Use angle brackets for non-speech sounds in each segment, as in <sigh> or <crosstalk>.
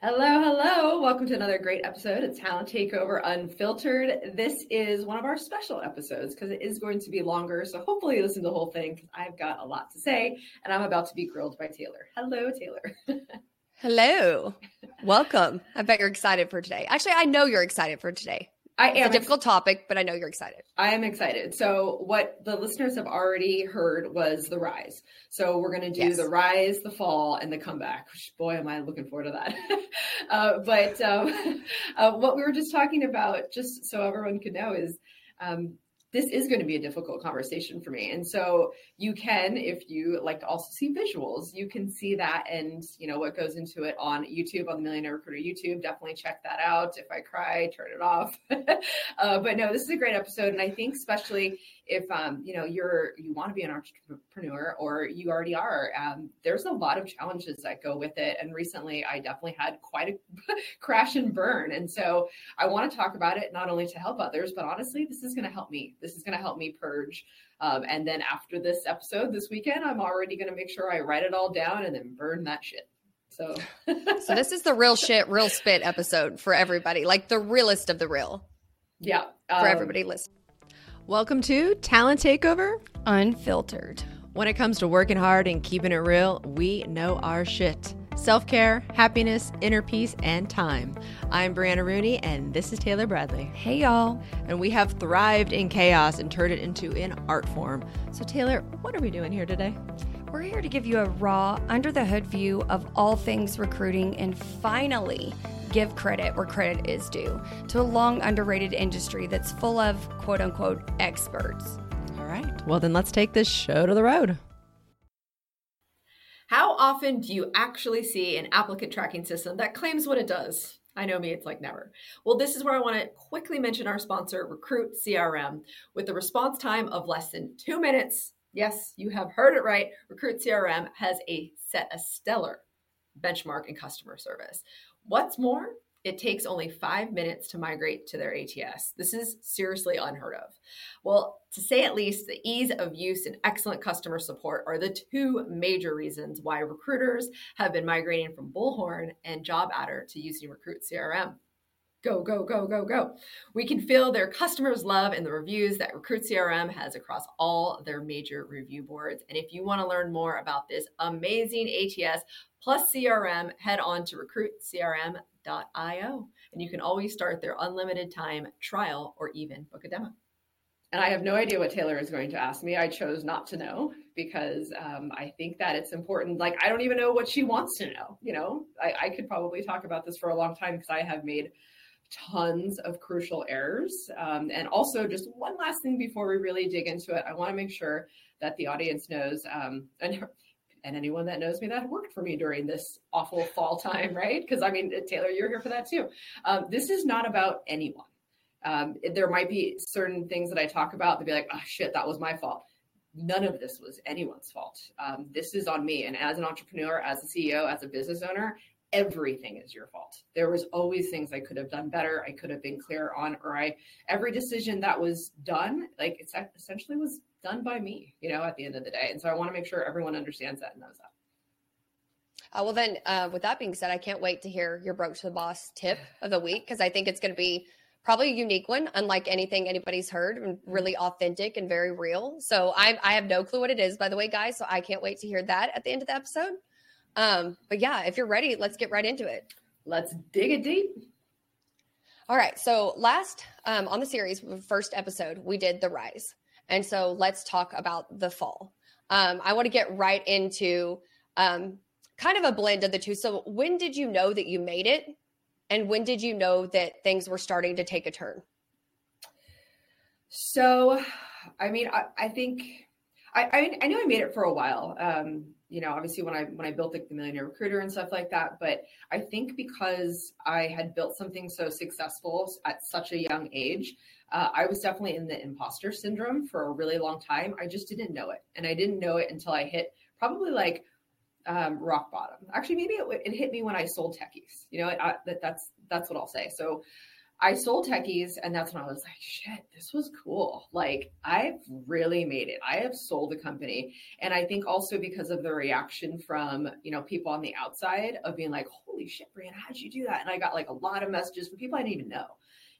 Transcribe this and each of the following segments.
Hello, hello. Welcome to another great episode of Talent Takeover Unfiltered. This is one of our special episodes because it is going to be longer. So hopefully you listen to the whole thing because I've got a lot to say and I'm about to be grilled by Taylor. Hello, Taylor. <laughs> hello. Welcome. I bet you're excited for today. Actually, I know you're excited for today. I am it's a difficult topic, but I know you're excited. I am excited. So, what the listeners have already heard was the rise. So, we're going to do yes. the rise, the fall, and the comeback. Which, boy, am I looking forward to that. <laughs> uh, but um, <laughs> uh, what we were just talking about, just so everyone can know, is um, this is going to be a difficult conversation for me. And so you can, if you like to also see visuals, you can see that and you know what goes into it on YouTube on the Millionaire Recruiter YouTube. Definitely check that out. If I cry, turn it off. <laughs> uh, but no, this is a great episode, and I think especially if um, you know you're you want to be an entrepreneur or you already are, um, there's a lot of challenges that go with it. And recently, I definitely had quite a <laughs> crash and burn, and so I want to talk about it not only to help others, but honestly, this is going to help me. This is going to help me purge. Um, and then after this episode this weekend, I'm already going to make sure I write it all down and then burn that shit. So, <laughs> so this is the real shit, real spit episode for everybody, like the realest of the real. Yeah, um, for everybody listening. Welcome to Talent Takeover Unfiltered. When it comes to working hard and keeping it real, we know our shit. Self care, happiness, inner peace, and time. I'm Brianna Rooney, and this is Taylor Bradley. Hey, y'all. And we have thrived in chaos and turned it into an art form. So, Taylor, what are we doing here today? We're here to give you a raw, under the hood view of all things recruiting and finally give credit where credit is due to a long underrated industry that's full of quote unquote experts. All right. Well, then let's take this show to the road. How often do you actually see an applicant tracking system that claims what it does? I know me, it's like never. Well, this is where I want to quickly mention our sponsor, Recruit CRM, with a response time of less than two minutes. Yes, you have heard it right. Recruit CRM has a set a stellar benchmark in customer service. What's more, it takes only five minutes to migrate to their ATS. This is seriously unheard of. Well, to say at least, the ease of use and excellent customer support are the two major reasons why recruiters have been migrating from Bullhorn and JobAdder to using Recruit CRM. Go, go, go, go, go. We can feel their customers' love in the reviews that Recruit CRM has across all their major review boards. And if you want to learn more about this amazing ATS plus CRM, head on to recruitcrm.io. And you can always start their unlimited time trial or even book a demo. And I have no idea what Taylor is going to ask me. I chose not to know because um, I think that it's important. Like, I don't even know what she wants to know. You know, I, I could probably talk about this for a long time because I have made tons of crucial errors. Um, and also, just one last thing before we really dig into it, I want to make sure that the audience knows, um, and and anyone that knows me that worked for me during this awful fall time, right? Because I mean, Taylor, you're here for that too. Um, this is not about anyone. Um, there might be certain things that I talk about to be like, oh shit, that was my fault. None of this was anyone's fault. Um, this is on me. And as an entrepreneur, as a CEO, as a business owner, everything is your fault. There was always things I could have done better. I could have been clear on, or I every decision that was done, like it's essentially was done by me, you know, at the end of the day. And so I want to make sure everyone understands that and knows that. Uh, well, then, uh, with that being said, I can't wait to hear your broke to the boss tip of the week because I think it's going to be probably a unique one, unlike anything anybody's heard, and really authentic and very real. So I, I have no clue what it is, by the way, guys. So I can't wait to hear that at the end of the episode. Um, but yeah, if you're ready, let's get right into it. Let's dig it deep. All right. So last um, on the series, first episode, we did the rise, and so let's talk about the fall. Um, I want to get right into um, kind of a blend of the two. So when did you know that you made it, and when did you know that things were starting to take a turn? So, I mean, I, I think I, I, I knew I made it for a while. Um, you know, obviously when I when I built like the Millionaire Recruiter and stuff like that. But I think because I had built something so successful at such a young age, uh, I was definitely in the imposter syndrome for a really long time. I just didn't know it, and I didn't know it until I hit probably like um, rock bottom. Actually, maybe it, it, hit me when I sold techies. You know, I, that, that's that's what I'll say. So I sold techies, and that's when I was like, shit, this was cool. Like, I've really made it. I have sold a company. And I think also because of the reaction from, you know, people on the outside of being like, holy shit, Brianna, how'd you do that? And I got like a lot of messages from people I didn't even know,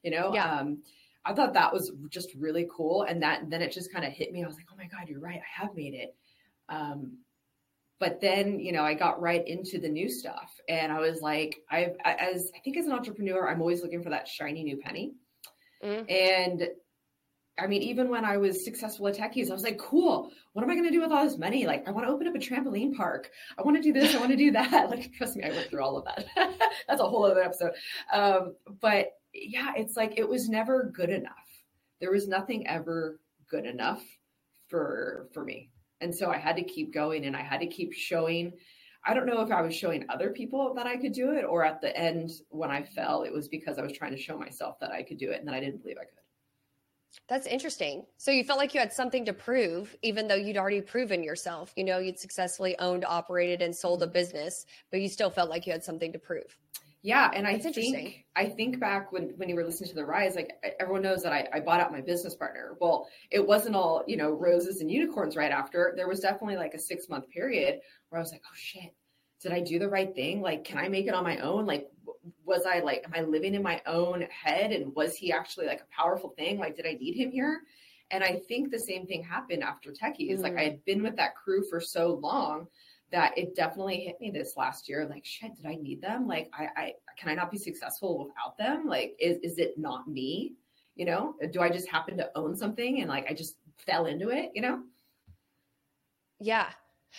you know? Yeah. Um, I thought that was just really cool. And that then it just kind of hit me. I was like, oh my God, you're right. I have made it. Um, but then you know i got right into the new stuff and i was like i as i think as an entrepreneur i'm always looking for that shiny new penny. Mm. and i mean even when i was successful at techies i was like cool what am i going to do with all this money? Like i want to open up a trampoline park. I want to do this i want to do <laughs> that. Like trust me i went through all of that. <laughs> That's a whole other episode. Um, but yeah it's like it was never good enough. There was nothing ever good enough for for me and so I had to keep going and I had to keep showing. I don't know if I was showing other people that I could do it, or at the end when I fell, it was because I was trying to show myself that I could do it and that I didn't believe I could. That's interesting. So you felt like you had something to prove, even though you'd already proven yourself. You know, you'd successfully owned, operated, and sold a business, but you still felt like you had something to prove. Yeah, and That's I think I think back when when you were listening to the rise, like everyone knows that I, I bought out my business partner. Well, it wasn't all you know roses and unicorns right after. There was definitely like a six month period where I was like, oh shit, did I do the right thing? Like, can I make it on my own? Like, was I like, am I living in my own head? And was he actually like a powerful thing? Like, did I need him here? And I think the same thing happened after Techies. Mm-hmm. Like, I had been with that crew for so long that it definitely hit me this last year. Like, shit, did I need them? Like, I, I can I not be successful without them? Like, is is it not me? You know, do I just happen to own something and like I just fell into it? You know? Yeah.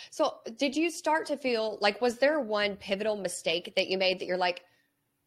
So, did you start to feel like was there one pivotal mistake that you made that you're like,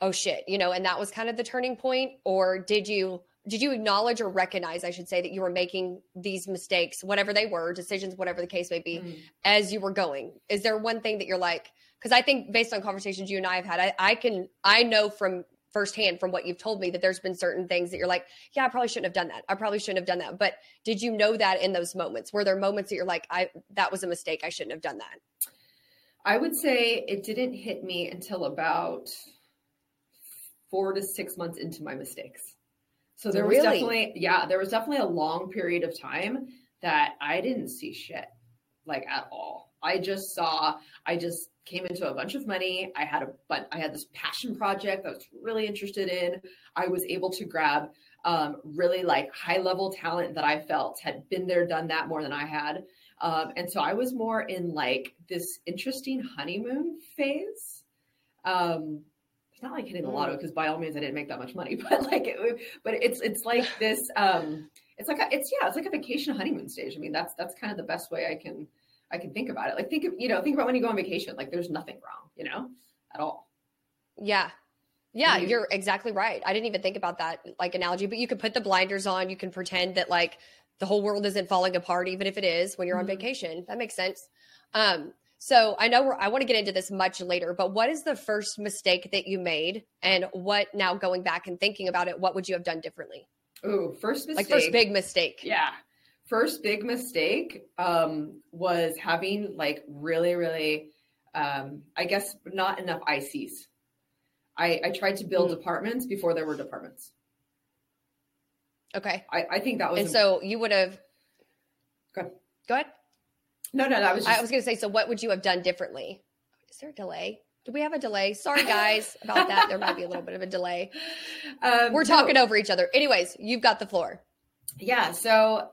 oh shit, you know, and that was kind of the turning point, or did you? Did you acknowledge or recognize i should say that you were making these mistakes whatever they were decisions whatever the case may be mm. as you were going? Is there one thing that you're like because i think based on conversations you and i have had I, I, can i know from firsthand from what you've told me that there's been certain things that you're like yeah i probably shouldn't have done that. I probably shouldn't have done that. But did you know that in those moments? Were there moments that you're like i that was a mistake. I shouldn't have done that? I would say it didn't hit me until about four to six months into my mistakes so there was definitely, yeah, there was definitely a long period of time that I didn't see shit like at all. I just saw, I just came into a bunch of money. I had a, but I had this passion project that I was really interested in. I was able to grab um, really like high level talent that I felt had been there, done that more than I had. Um, and so I was more in like this interesting honeymoon phase. Um, not like hitting the lotto because by all means I didn't make that much money, <laughs> but like, it, but it's it's like <laughs> this. Um, it's like a, it's yeah, it's like a vacation honeymoon stage. I mean, that's that's kind of the best way I can I can think about it. Like think of you know think about when you go on vacation. Like there's nothing wrong, you know, at all. Yeah. Yeah, mm-hmm. you're exactly right. I didn't even think about that like analogy, but you could put the blinders on. You can pretend that like the whole world isn't falling apart, even if it is when you're mm-hmm. on vacation. That makes sense. Um, so I know I want to get into this much later, but what is the first mistake that you made, and what now going back and thinking about it, what would you have done differently? Oh, first mistake, like first big mistake. Yeah, first big mistake um, was having like really, really, um, I guess not enough ICs. I, I tried to build mm. departments before there were departments. Okay. I, I think that was. And so you would have. Go. Go ahead. No, no, that was. Just... I was going to say. So, what would you have done differently? Is there a delay? Do we have a delay? Sorry, guys, about that. There might be a little bit of a delay. <laughs> Um, We're talking no. over each other. Anyways, you've got the floor. Yeah. So,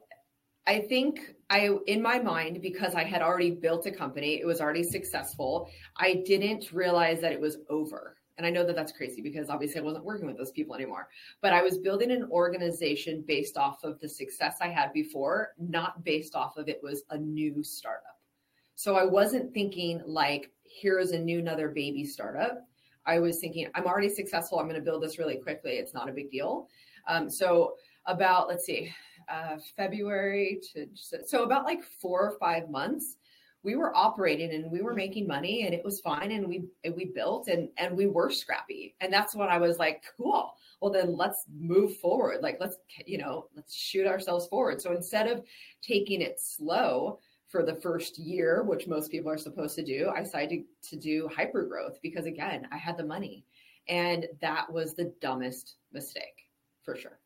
I think I, in my mind, because I had already built a company, it was already successful. I didn't realize that it was over. And I know that that's crazy because obviously I wasn't working with those people anymore. But I was building an organization based off of the success I had before, not based off of it was a new startup. So I wasn't thinking like, here is a new another baby startup. I was thinking, I'm already successful. I'm going to build this really quickly. It's not a big deal. Um, so about let's see, uh, February to so about like four or five months we were operating and we were making money and it was fine and we and we built and and we were scrappy. And that's when i was like cool. Well then let's move forward. Like let's you know let's shoot ourselves forward. So instead of taking it slow for the first year which most people are supposed to do i decided to do hyper growth because again i had the money. And that was the dumbest mistake for sure.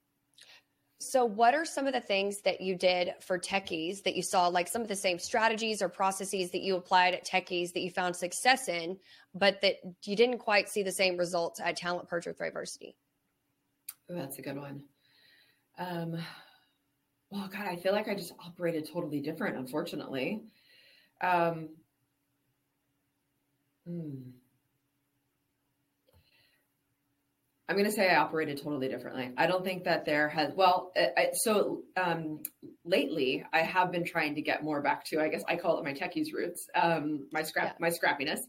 So, what are some of the things that you did for techies that you saw, like some of the same strategies or processes that you applied at techies that you found success in, but that you didn't quite see the same results at Talent Perch Diversity? Oh, that's a good one. Um, well, God, I feel like I just operated totally different, unfortunately. Um, hmm. I'm going to say I operated totally differently. I don't think that there has, well, I, so um, lately I have been trying to get more back to, I guess I call it my techies roots, um, my scrap, yeah. my scrappiness.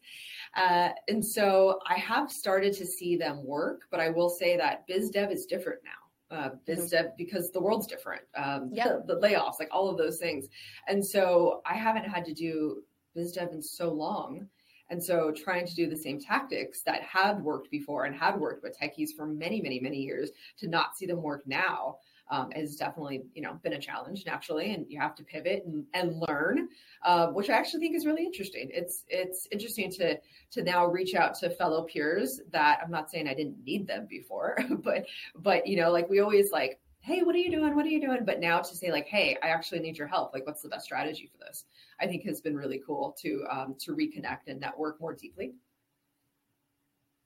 Uh, and so I have started to see them work, but I will say that biz dev is different now. Uh, biz mm-hmm. dev because the world's different. Um, yeah. the, the layoffs, like all of those things. And so I haven't had to do biz dev in so long and so trying to do the same tactics that had worked before and had worked with techies for many, many, many years to not see them work now um, has definitely, you know, been a challenge naturally. And you have to pivot and, and learn, uh, which I actually think is really interesting. It's it's interesting to to now reach out to fellow peers that I'm not saying I didn't need them before, <laughs> but but you know, like we always like hey, what are you doing? What are you doing? But now to say like, hey, I actually need your help. Like, what's the best strategy for this? I think has been really cool to um, to reconnect and network more deeply.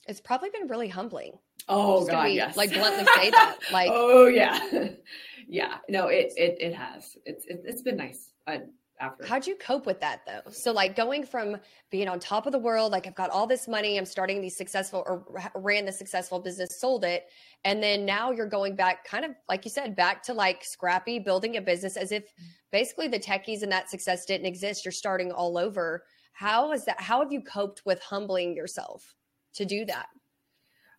It's probably been really humbling. Oh God, be, yes. Like bluntly say that. <laughs> Like, oh yeah, <laughs> yeah. No, it it it has. It's it, has been nice. I, after. How'd you cope with that though? So like going from being on top of the world, like I've got all this money, I'm starting these successful or ran the successful business, sold it, and then now you're going back, kind of like you said, back to like scrappy, building a business as if basically the techies and that success didn't exist. You're starting all over. How is that? How have you coped with humbling yourself to do that?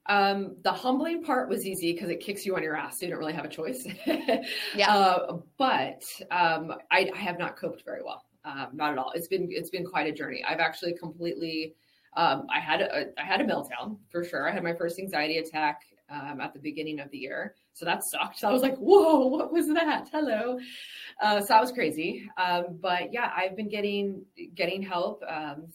Um, the humbling part was easy because it kicks you on your ass. So you don't really have a choice. <laughs> yeah. Uh, but um, I, I, have not coped very well. Um, not at all. It's been it's been quite a journey. I've actually completely. Um, I had a I had a meltdown for sure. I had my first anxiety attack um, at the beginning of the year, so that sucked. So I was like, "Whoa, what was that? Hello." Uh, so that was crazy. Um, but yeah, I've been getting getting help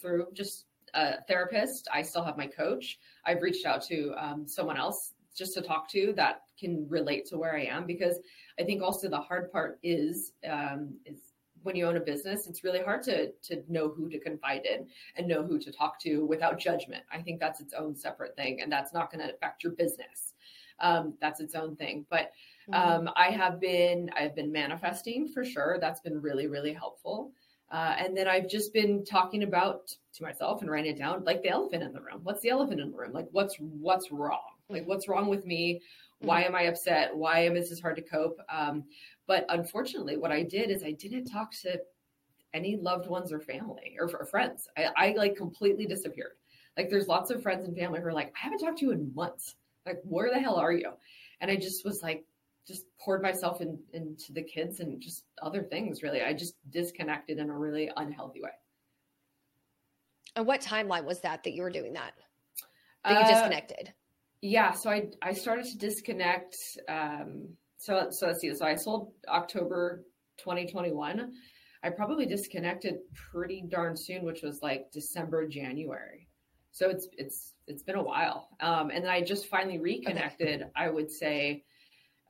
through just a therapist. I still have my coach. I've reached out to um, someone else just to talk to that can relate to where I am because I think also the hard part is um, is when you own a business, it's really hard to to know who to confide in and know who to talk to without judgment. I think that's its own separate thing, and that's not going to affect your business. Um, that's its own thing. But mm-hmm. um, I have been I've been manifesting for sure. That's been really really helpful. Uh, and then I've just been talking about to myself and writing it down, like the elephant in the room. What's the elephant in the room? Like what's what's wrong? Like what's wrong with me? Why am I upset? Why am this hard to cope? Um, but unfortunately, what I did is I didn't talk to any loved ones or family or, or friends. I, I like completely disappeared. Like there's lots of friends and family who are like, I haven't talked to you in months. Like, where the hell are you? And I just was like, just poured myself in, into the kids and just other things really. I just disconnected in a really unhealthy way. And what timeline was that that you were doing that? That you uh, disconnected? Yeah so i i started to disconnect um so so let's see so i sold october 2021 i probably disconnected pretty darn soon which was like december january. So it's it's it's been a while. Um and then i just finally reconnected okay. i would say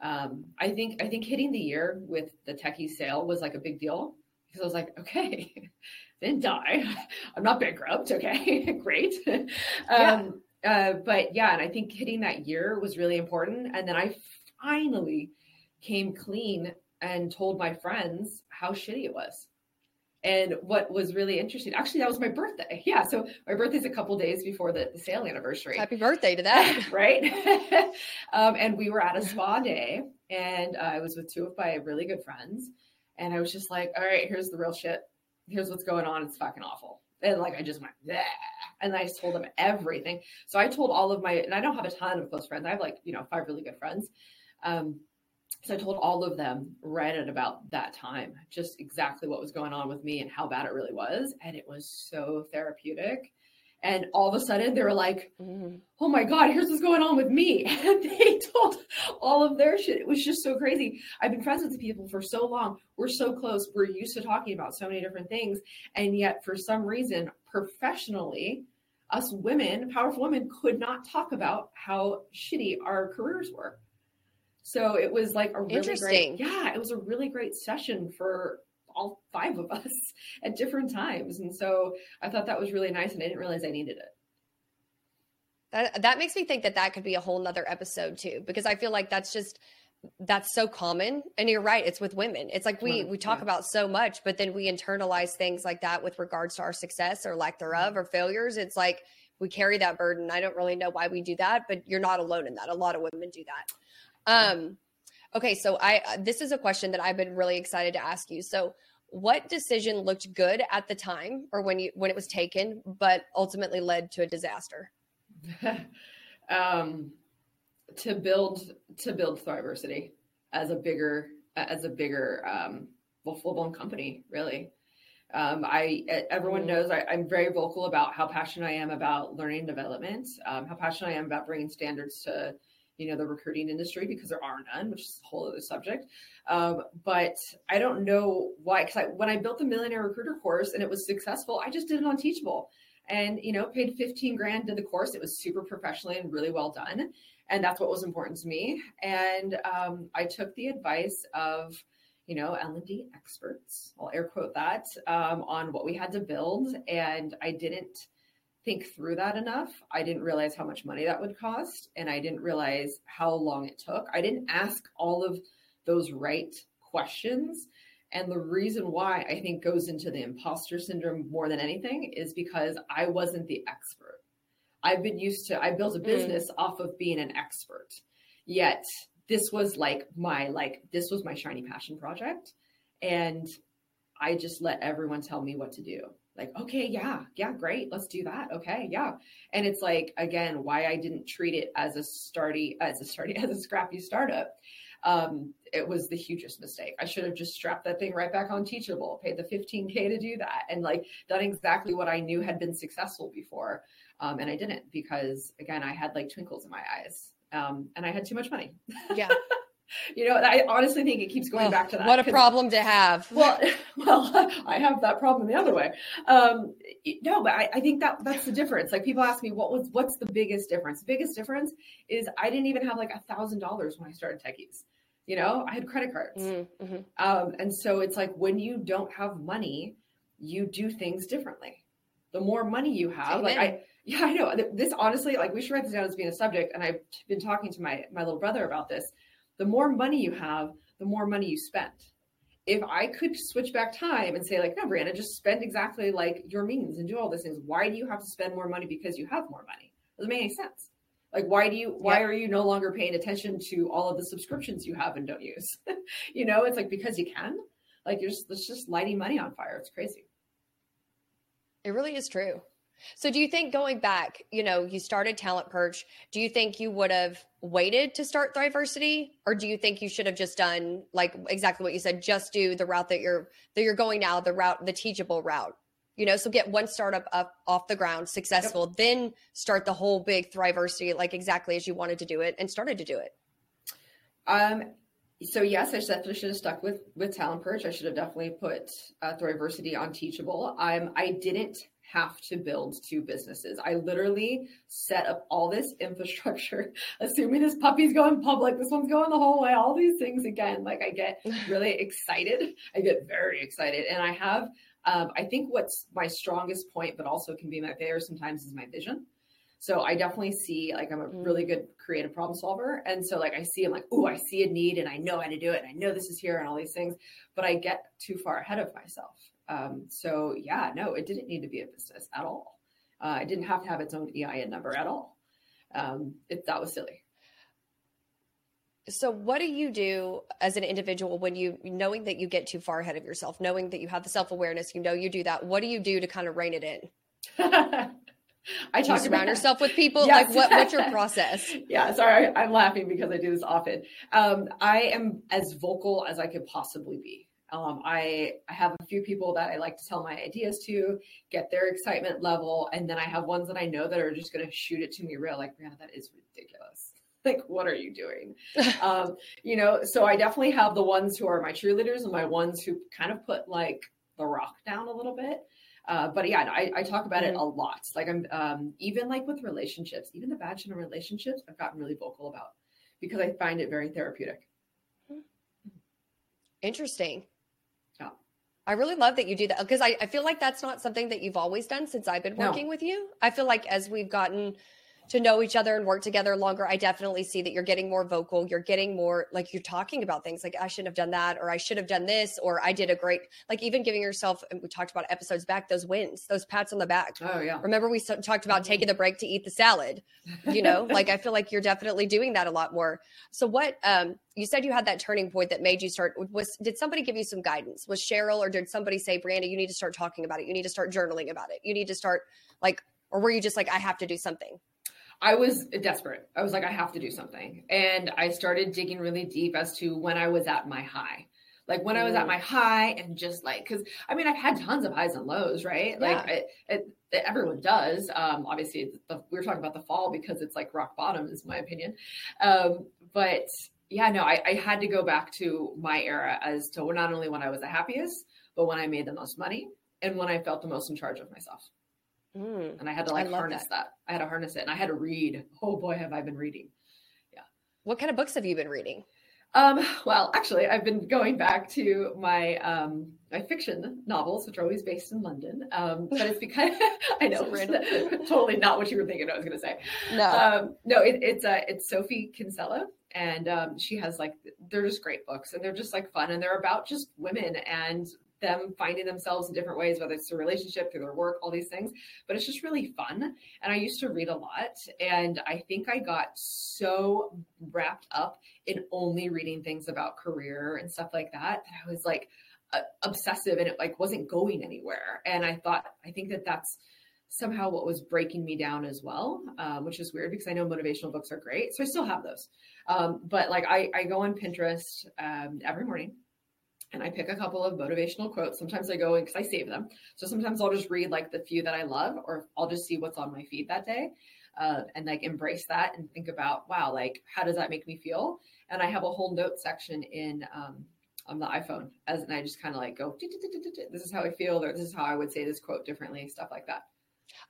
um, I think I think hitting the year with the techie sale was like a big deal because I was like, okay, <laughs> didn't die. <laughs> I'm not bankrupt. Okay, <laughs> great. um, uh, but yeah, and I think hitting that year was really important. And then I finally came clean and told my friends how shitty it was. And what was really interesting, actually, that was my birthday. Yeah. So my birthday's a couple days before the, the sale anniversary. Happy birthday to that. <laughs> right. <laughs> um, and we were at a spa day, and uh, I was with two of my really good friends. And I was just like, all right, here's the real shit. Here's what's going on. It's fucking awful. And like, I just went, Bleh. and I just told them everything. So I told all of my, and I don't have a ton of close friends. I have like, you know, five really good friends. Um, so I told all of them right at about that time just exactly what was going on with me and how bad it really was. And it was so therapeutic. And all of a sudden they were like, mm. oh my God, here's what's going on with me. <laughs> And they told all of their shit. It was just so crazy. I've been friends with the people for so long. We're so close. We're used to talking about so many different things. And yet, for some reason, professionally, us women, powerful women, could not talk about how shitty our careers were. So it was like a really Interesting. great, yeah, it was a really great session for all five of <laughs> us at different times. And so I thought that was really nice and I didn't realize I needed it. That that makes me think that that could be a whole nother episode too, because I feel like that's just that's so common. And you're right, it's with women. It's like we we talk yeah. about so much, but then we internalize things like that with regards to our success or lack thereof or failures. It's like we carry that burden. I don't really know why we do that, but you're not alone in that. A lot of women do that. Um, okay, so I uh, this is a question that I've been really excited to ask you. So, what decision looked good at the time or when you when it was taken, but ultimately led to a disaster? <laughs> um, to build to build Thriversity as a bigger as a bigger um, full blown company, really. Um, I everyone knows I, I'm very vocal about how passionate I am about learning and development, um, how passionate I am about bringing standards to you know the recruiting industry because there are none, which is a whole other subject. Um, but I don't know why because I, when I built the Millionaire Recruiter course and it was successful, I just did it on Teachable and you know paid 15 grand to the course. It was super professionally and really well done, and that's what was important to me. And um, I took the advice of you know L&D experts. I'll air quote that um, on what we had to build, and I didn't think through that enough. I didn't realize how much money that would cost, and I didn't realize how long it took. I didn't ask all of those right questions. And the reason why I think goes into the imposter syndrome more than anything is because I wasn't the expert. I've been used to, I built a Mm. business off of being an expert. Yet this was like my, like, this was my shiny passion project. And I just let everyone tell me what to do. Like, okay, yeah, yeah, great, let's do that. Okay, yeah. And it's like, again, why I didn't treat it as a starty, as a starty, <laughs> as a scrappy startup um, it was the hugest mistake. I should have just strapped that thing right back on Teachable, paid the 15K to do that, and like done exactly what I knew had been successful before. Um, and I didn't because, again, I had like twinkles in my eyes um, and I had too much money. Yeah. <laughs> you know, I honestly think it keeps going Oh, back to that. What a problem to have. <laughs> well, well, <laughs> I have that problem the other way. Um, no, but I, I think that that's the difference. Like people ask me, what was what's the biggest difference? The biggest difference is I didn't even have like a thousand dollars when I started Techies. You know, I had credit cards, Mm, mhm. um, and so it's like when you don't have money, you do things differently. The more money you have, like I, <laughs> yeah, I know this. Honestly, like we should write this down as being a subject, and I've been talking to my my little brother about this. The more money you have, the more money you spend if I could switch back time and say, like, no, Brianna, just spend exactly like your means and do all these things. Why do you have to spend more money because you have more money? Doesn't make any sense. Like, why do you? Why Yep. are you no longer paying attention to all of the subscriptions you have and don't use? <laughs> you know, it's like because you can. Like, you're just it's just lighting money on fire. It's crazy. It really is true. So do you think going back, you know, you started Talent Perch, do you think you would have waited to start Thriversity or do you think you should have just done like exactly what you said, just do the route that you're that you're going now, the route the teachable route. You know, so get one startup up off the ground successful, then start the whole big Thriversity like exactly as you wanted to do it and started to do it. Um, so yes, I definitely should have stuck with with Talent Perch. I should have definitely put uh, Thriversity on Teachable. Um, I didn't have to build two businesses. I literally set up all this <laughs> infrastructure, assuming this puppy's going public, this one's going the whole way, all these things again. Like I get <laughs> really excited. I get very excited, and I have. Um, I think what's my strongest point, but also can be my failure sometimes, is my vision. So I definitely see like I'm a Mm. really good creative problem solver. And so like I see I'm like, oh, I see a need and I know how to do it and I know this is here and all these things, but I get too far ahead of myself. Um, so yeah, no, it didn't need to be a business at all. Uh, it didn't have to have its own EIN number at all. Um, it, that was silly. So what do you do as an individual when you knowing that you get too far ahead of yourself, knowing that you have the self-awareness, you know you do that. What do you do to kind of rein it in? <laughs> I Do you talk surround about yourself with people? Yes. Like what what's your <laughs> process? yeah, sorry, I'm laughing because I do this often. Um, I am as vocal as I could possibly be. Um, I I have a few people that I like to tell my ideas to, get their excitement level, and then I have ones that I know that are just going to shoot it to me real, like, Brianna, that is ridiculous. <laughs> Like, what are you doing? <laughs> um, you know, so I definitely have the ones who are my cheerleaders and my ones who kind of put like the rock down a little bit. Uh, but yeah, I, I talk about mm-hmm. it a lot. Like I'm um, even like with relationships, even the in relationships, I've gotten really vocal about because I find it very therapeutic. Interesting. Yeah. I really love that you do that because I, I feel like that's not something that you've always done since I've been working no. with you. I feel like as we've gotten to know each other and work together longer, I definitely see that you're getting more vocal. You're getting more like you're talking about things like I shouldn't have done that, or I should have done this, or I did a great like even giving yourself. And we talked about episodes back those wins, those pats on the back. Oh yeah. Remember we talked about mm-hmm. taking the break to eat the salad. You know, <laughs> like I feel like you're definitely doing that a lot more. So what? Um, you said you had that turning point that made you start. Was did somebody give you some guidance? Was Cheryl or did somebody say, Brianna, you need to start talking about it. You need to start journaling about it. You need to start like, or were you just like, I have to do something? I was desperate. I was like, I have to do something. And I started digging really deep as to when I was at my high. Like when I was at mm. my high and just like, cause I mean, I've had tons of highs and lows, right? Yeah. Like it, it, it, everyone does. Um, obviously the, we are talking about the fall because it's like rock bottom is my opinion. Um, but yeah, no, I, I had to go back to my era as to not only when I was the happiest, but when I made the most money and when I felt the most in charge of myself. Mm, and I had to like harness that. that. I had to harness it and I had to read. Oh boy, have I been reading. Yeah. What kind of books have you been reading? Um, well, actually, I've been going back to my um, my fiction novels, which are always based in London. Um, but it's because <laughs> I know <laughs> totally not what you were thinking. I was going to say no, um, no. It, it's uh, it's Sophie Kinsella, and um, she has like they're just great books, and they're just like fun, and they're about just women and them finding themselves in different ways, whether it's a relationship, through their work, all these things. But it's just really fun. And I used to read a lot. And I think I got so wrapped up in only reading things about career and stuff like that that I was like uh, obsessive and it like wasn't going anywhere. And I thought, I think that that's somehow what was breaking me down as well, um, which is weird because I know motivational books are great. So I still have those. Um, but like I, I go on Pinterest um, every morning and I pick a couple of motivational quotes. Sometimes I go in because I save them. So sometimes I'll just read like the few that I love, or I'll just see what's on my feed that day uh, and like embrace that and think about, wow, like how does that make me feel? And I have a whole note section in um, on the iPhone as and I just kind of like go, this is how I feel, or this is how I would say this quote differently, stuff like that.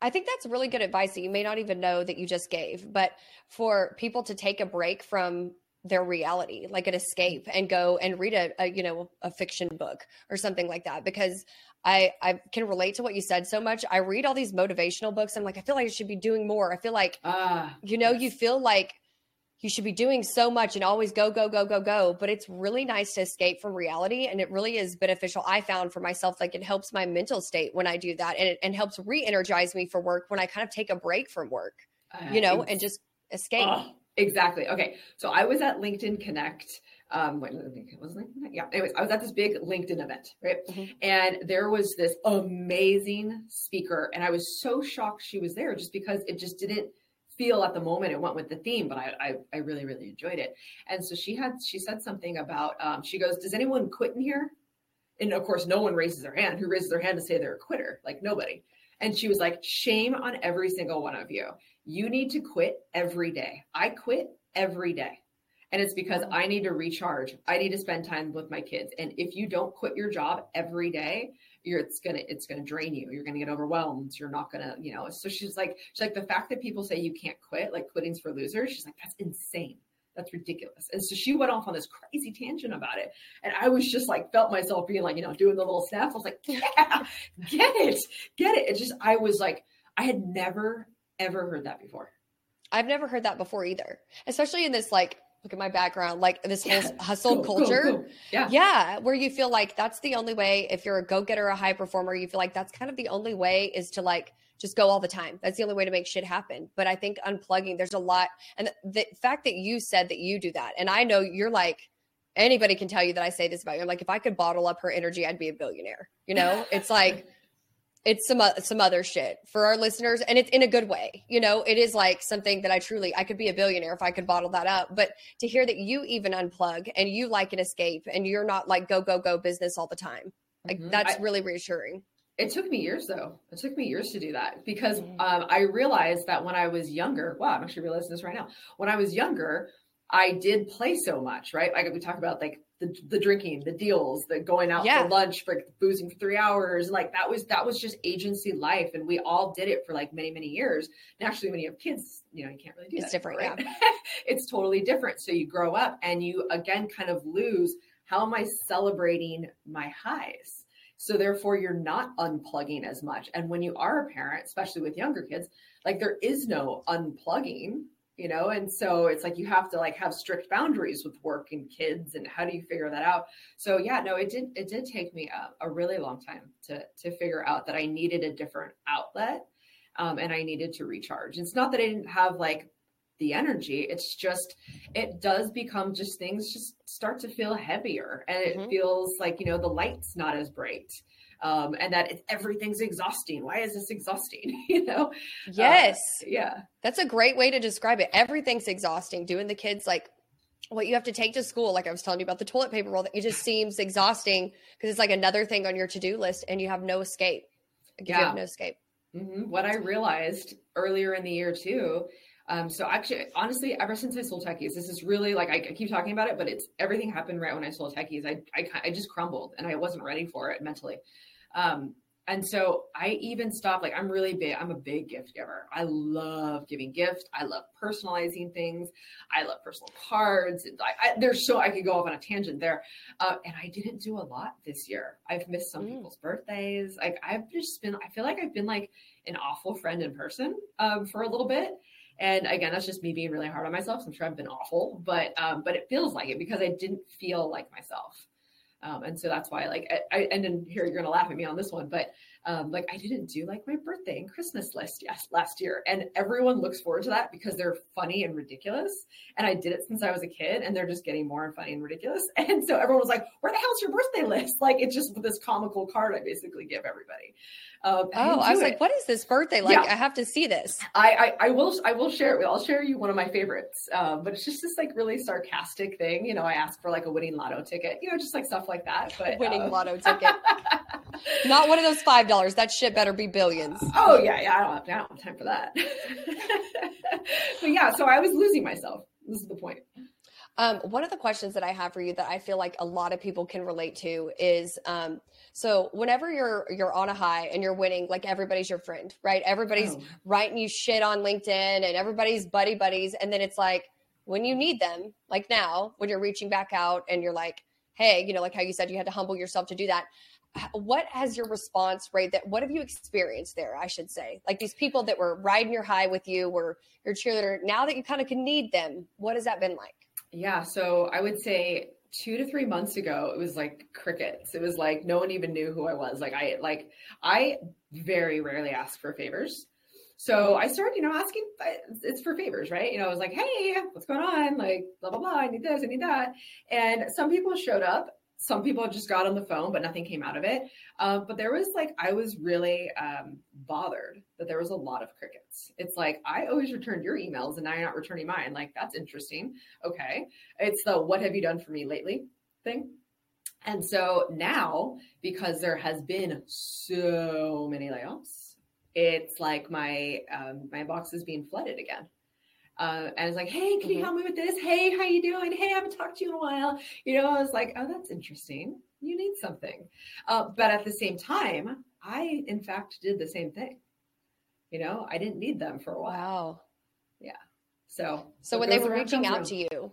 I think that's really good advice that you may not even know that you just gave, but for people to take a break from their reality like an escape and go and read a, a, you know a fiction book or something like that because i i can relate to what you said so much. I read all these motivational books. I'm like i feel like i should be doing more. I feel like uh, you know you feel like you should be doing so much and always go go go go go but it's really nice to escape from reality and it really is beneficial i found for myself. Like it helps my mental state when i do that and it and helps re-energize me for work when i kind of take a break from work uh, you know and just escape. Uh, Exactly. Okay. So I was at LinkedIn Connect. Um, wait, was LinkedIn? Yeah. Anyways, I was at this big LinkedIn event, right? Mm-hmm. And there was this amazing speaker, and I was so shocked she was there, just because it just didn't feel at the moment it went with the theme, but I, I, I really really enjoyed it. And so she had she said something about um, she goes, "Does anyone quit in here?" And of course, no one raises their hand. Who raises their hand to say they're a quitter? Like nobody. And she was like, "Shame on every single one of you." You need to quit every day. I quit every day. And it's because I need to recharge. I need to spend time with my kids. And if you don't quit your job every day, you're it's gonna it's gonna drain you. You're gonna get overwhelmed. You're not gonna, you know. So she's like, she's like the fact that people say you can't quit, like quitting's for losers. She's like, that's insane. That's ridiculous. And so she went off on this crazy tangent about it. And I was just like, felt myself being like, you know, doing the little snap. I was like, <laughs> yeah, get it, get it. It just, I was like, I had never ever heard that before. I've never heard that before either, especially in this like look at my background, like this whole yeah. hustle go, culture. Go, go. Yeah. Yeah. Where you feel like that's the only way, if you're a go getter, a high performer, you feel like that's kind of the only way is to like just go all the time. That's the only way to make shit happen. But I think unplugging, there's a lot. And the fact that you said that you do that, and I know you're like, anybody can tell you that I say this about you. I'm like, if I could bottle up her energy, I'd be a billionaire. You know, it's like, it's some some other shit for our listeners and it's in a good way you know? It is like something that i truly i could be a billionaire if i could bottle that up but to hear that you even unplug and you like an escape and you're not like go go go business all the time. Like mm-hmm. that's I, really reassuring. It took me years though. It took me years to do that because um, i realized that when i was younger wow i'm actually realizing this right now. When i was younger I did play so much, right? Like we talk about like the, the drinking, the deals, the going out Yeah. for lunch, for boozing for three hours. Like that was that was just agency life. And we all did it for like many, many years. Naturally, when you have kids, you know, you can't really do It's different, right? <laughs> it's totally different. So you grow up and you again kind of lose how am I celebrating my highs? So therefore you're not unplugging as much. And when you are a parent, especially with younger kids, like there is no unplugging, you know? And so it's like you have to like have strict boundaries with work and kids and how do you figure that out? So yeah, no, it did it did take me a, a really long time to to figure out that I needed a different outlet. Um, and I needed to recharge. It's not that I didn't have like the energy. It's just it does become just things just start to feel heavier, and it Mhm. feels like you know the light's not as bright, um, and that everything's exhausting. Why is this exhausting? <laughs> you know? Yes. Uh, yeah. That's a great way to describe it. Everything's exhausting. Doing the kids like what you have to take to school, like I was telling you about the toilet paper roll, that it just seems exhausting because it's like another thing on your to do list and you have no escape. Like, You Yeah. have no escape. Mhm. What I realized earlier in the year too. Um, so actually, honestly, ever since I sold techies, this is really like I, I keep talking about it, but it's everything happened right when I sold techies. I, I I just crumbled and I wasn't ready for it mentally. Um, and so I even stopped. Like I'm really big. I'm a big gift giver. I love giving gifts. I love personalizing things. I love personal cards. I, I, there's so I could go off on a tangent there. Uh, and I didn't do a lot this year. I've missed some Mm. people's birthdays. Like I've just been. I feel like I've been like an awful friend in person um, for a little bit. And again, that's just me being really hard on myself. I'm sure I've been awful, but um, but it feels like it because I didn't feel like myself. Um, and so that's why, like, I, I and then here you're gonna laugh at me on this one, but um, like I didn't do like my birthday and Christmas list yes last year, and everyone looks forward to that because they're funny and ridiculous. And I did it since I was a kid, and they're just getting more and funny and ridiculous. <laughs> And so everyone was like, "Where the hell's your birthday list?" <laughs> Like it's just this comical card I basically give everybody. Um, Oh, I was do like, what is this birthday? Like, Yeah. I have to see this. I, I I will I will share it. I'll share you one of my favorites. Um, but it's just this like really sarcastic thing. You know, I asked for like a winning lotto ticket. You know, just like stuff like that. But <laughs> Winning uh, lotto ticket. Not one of those five dollars. That shit better be billions. Oh yeah, yeah. I don't have, I don't have time for that. <laughs> but yeah, so I was losing myself. This is the point. Um, one of the questions that I have for you that I feel like a lot of people can relate to is um, so whenever you're you're on a high and you're winning, like everybody's your friend, right? Everybody's Oh. writing you shit on LinkedIn and everybody's buddy buddies, and then it's like when you need them, like now, when you're reaching back out and you're like, hey, you know, like how you said you had to humble yourself to do that. What has your response rate that what have you experienced there? I should say, like these people that were riding your high with you, were your cheerleader. Now that you kind of can need them, what has that been like? Yeah, so I would say two to three months ago, it was like crickets. It was like no one even knew who I was. Like I like I very rarely ask for favors. So I started, you know, asking. Uh, it's for favors, right? You know, I was like, "Hey, what's going on? Like, blah blah blah. I need this. I need that." And some people showed up. Some people just got on the phone, but nothing came out of it. Um, but there was like, I was really um, bothered that there was a lot of crickets. It's like I always returned your emails, and now you're not returning mine. Like that's interesting. Okay, it's the "What have you done for me lately?" thing. And so now, because there has been so many layoffs, it's like my um, my box is being flooded again. Uh, and it's like, hey, can you Mhm. help me with this? Hey, how you doing? Hey, I haven't talked to you in a while. You know, I was like, oh, that's interesting. You need something. Uh, but at the same time, I in fact did the same thing. You know, I didn't need them for a while. Wow. Yeah. So, So when they were reaching out to you,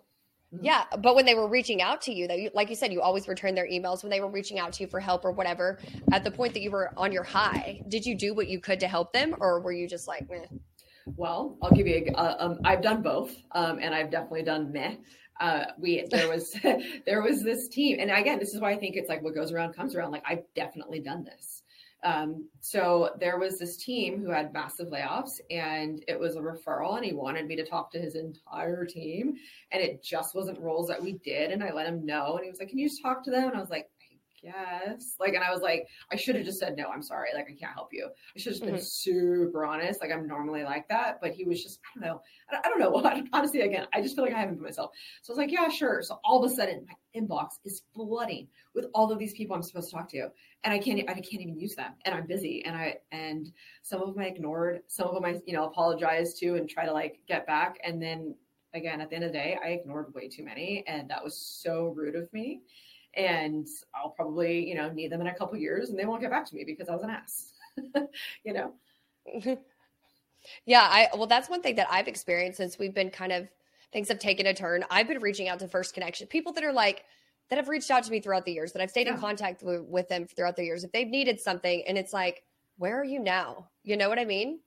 Mhm. yeah, but when they were reaching out to you, that like you said, you always return their emails when they were reaching out to you for help or whatever. At the point that you were on your high, did you do what you could to help them, or were you just like, Meh. Well, I'll give you. A, uh, um, I've done both, um, and I've definitely done meh. Uh, we there was <laughs> there was this team, and again, this is why I think it's like what goes around comes around. Like I've definitely done this. Um, so there was this team who had massive layoffs, and it was a referral, and he wanted me to talk to his entire team, and it just wasn't roles that we did, and I let him know, and he was like, "Can you just talk to them?" And I was like. Guess like, and I was like, I should have just said no. I'm sorry, like I can't help you. I should have just been Mhm. super honest. Like I'm normally like that, but he was just, I don't know. I don't, I don't know. <laughs> Honestly, again, I just feel like I haven't been myself. So I was like, yeah, sure. So all of a sudden, my inbox is flooding with all of these people I'm supposed to talk to, and I can't, I can't even use them, and I'm busy, and I, and some of them I ignored, some of them I, you know, apologize to and try to like get back, and then again, at the end of the day, I ignored way too many, and that was so rude of me. And I'll probably, you know, need them in a couple years, and they won't get back to me because I was an ass. <laughs> you know. <laughs> yeah, I well, that's one thing that I've experienced since we've been kind of things have taken a turn. I've been reaching out to First Connection people that are like that have reached out to me throughout the years that I've stayed yeah. in contact with, with them throughout the years. If they've needed something, and it's like, where are you now? You know what I mean?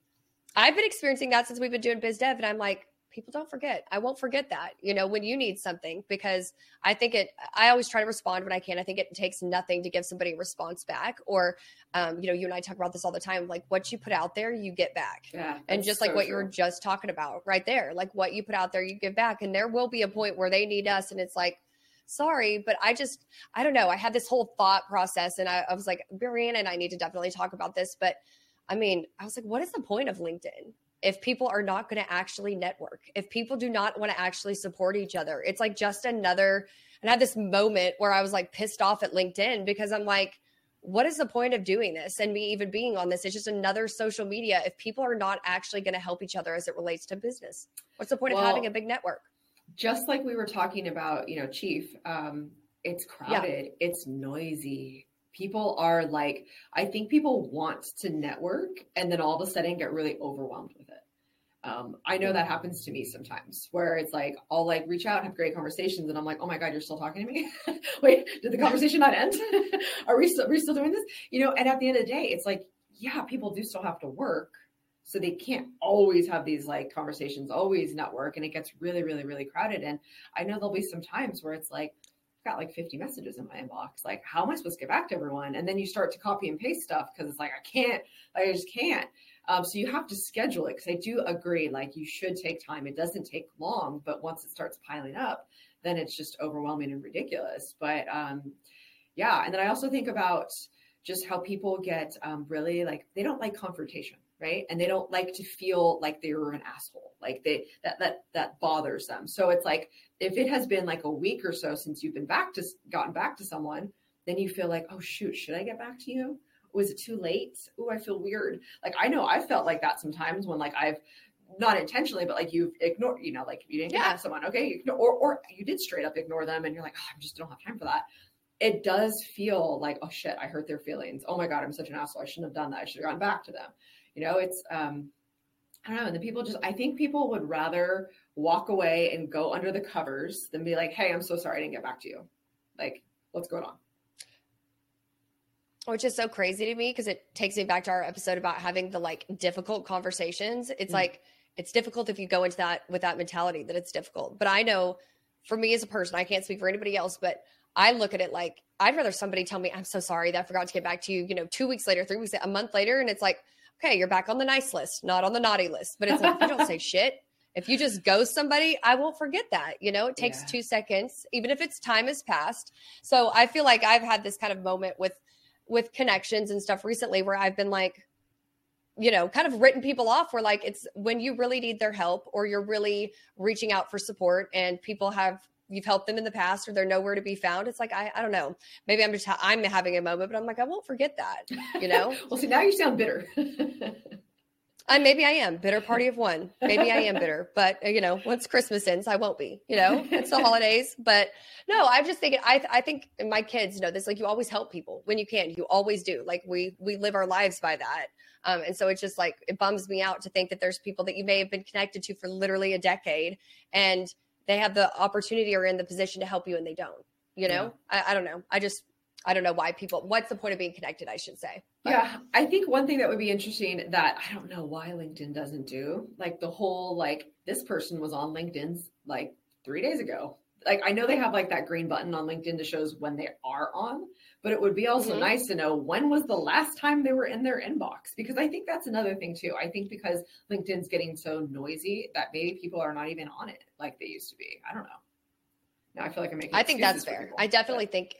I've been experiencing that since we've been doing biz dev, and I'm like, people don't forget. I won't forget that, you know, when you need something because I think it, I always try to respond when I can. I think it takes nothing to give somebody a response back. Or, um, you know, you and I talk about this all the time like what you put out there, you get back. Yeah, and just like so what true. you were just talking about right there, like what you put out there, you give back. And there will be a point where they need us. And it's like, sorry, but I just, I don't know. I had this whole thought process and I, I was like, Brianna and I need to definitely talk about this. But I mean, I was like, what is the point of LinkedIn? If people are not going to actually network, if people do not want to actually support each other, it's like just another. And I had this moment where I was like pissed off at LinkedIn because I'm like, what is the point of doing this and me even being on this? It's just another social media. If people are not actually going to help each other as it relates to business, what's the point well, of having a big network? Just like we were talking about, you know, Chief, um, it's crowded, yeah. it's noisy, people are like i think people want to network and then all of a sudden get really overwhelmed with it um, i know that happens to me sometimes where it's like i'll like reach out and have great conversations and i'm like oh my god you're still talking to me <laughs> wait did the conversation not end <laughs> are we still, are we still doing this you know and at the end of the day it's like yeah people do still have to work so they can't always have these like conversations always network and it gets really really really crowded and i know there'll be some times where it's like got like 50 messages in my inbox. Like, how am I supposed to get back to everyone? And then you start to copy and paste stuff because it's like, I can't, I just can't. Um, so you have to schedule it because I do agree, like, you should take time. It doesn't take long, but once it starts piling up, then it's just overwhelming and ridiculous. But um, yeah. And then I also think about just how people get um, really like, they don't like confrontation right and they don't like to feel like they were an asshole like they that that that bothers them so it's like if it has been like a week or so since you've been back to gotten back to someone then you feel like oh shoot should i get back to you was it too late oh i feel weird like i know i felt like that sometimes when like i've not intentionally, but like you've ignored, you know, like you didn't get yeah. someone, okay, you ignore, or or you did straight up ignore them, and you're like, oh, I just don't have time for that. It does feel like, oh shit, I hurt their feelings. Oh my god, I'm such an asshole. I shouldn't have done that. I should have gotten back to them. You know, it's um, I don't know. And the people just, I think people would rather walk away and go under the covers than be like, hey, I'm so sorry I didn't get back to you. Like, what's going on? Which is so crazy to me because it takes me back to our episode about having the like difficult conversations. It's mm like, it's difficult if you go into that with that mentality that it's difficult. But I know for me as a person, I can't speak for anybody else, but I look at it like I'd rather somebody tell me, I'm so sorry that I forgot to get back to you, you know, two weeks later, three weeks, a month later. And it's like, okay, you're back on the nice list, not on the naughty list. But it's like, you don't say <laughs> shit. If you just ghost somebody, I won't forget that. You know, it takes yeah. two seconds, even if it's time has passed. So I feel like I've had this kind of moment with with connections and stuff recently where I've been like, you know, kind of written people off where like it's when you really need their help or you're really reaching out for support and people have you've helped them in the past or they're nowhere to be found it's like i, I don't know. Maybe i'm just ha- i'm having a moment but i'm like i won't forget that you know? <laughs> Well see now you sound bitter <laughs> I maybe I am bitter party of one. Maybe I am bitter, but uh, you know, once Christmas ends, I won't be. You know, it's the holidays. But no, I'm just thinking. I I think my kids know this. Like you always help people when you can. You always do. Like we we live our lives by that. Um, and so it's just like it bums me out to think that there's people that you may have been connected to for literally a decade, and they have the opportunity or in the position to help you and they don't you know yeah. I, I, don't know i just i don't know why people what's the point of being connected i should say but. yeah i think one thing that would be interesting that i don't know why linkedin doesn't do like the whole like this person was on linkedin's like three days ago like I know they have like that green button on LinkedIn that shows when they are on, but it would be also mm-hmm. nice to know when was the last time they were in their inbox because I think that's another thing too. I think because LinkedIn's getting so noisy that maybe people are not even on it like they used to be. I don't know. Now I feel like I'm making. I think that's fair. People, I definitely but. think.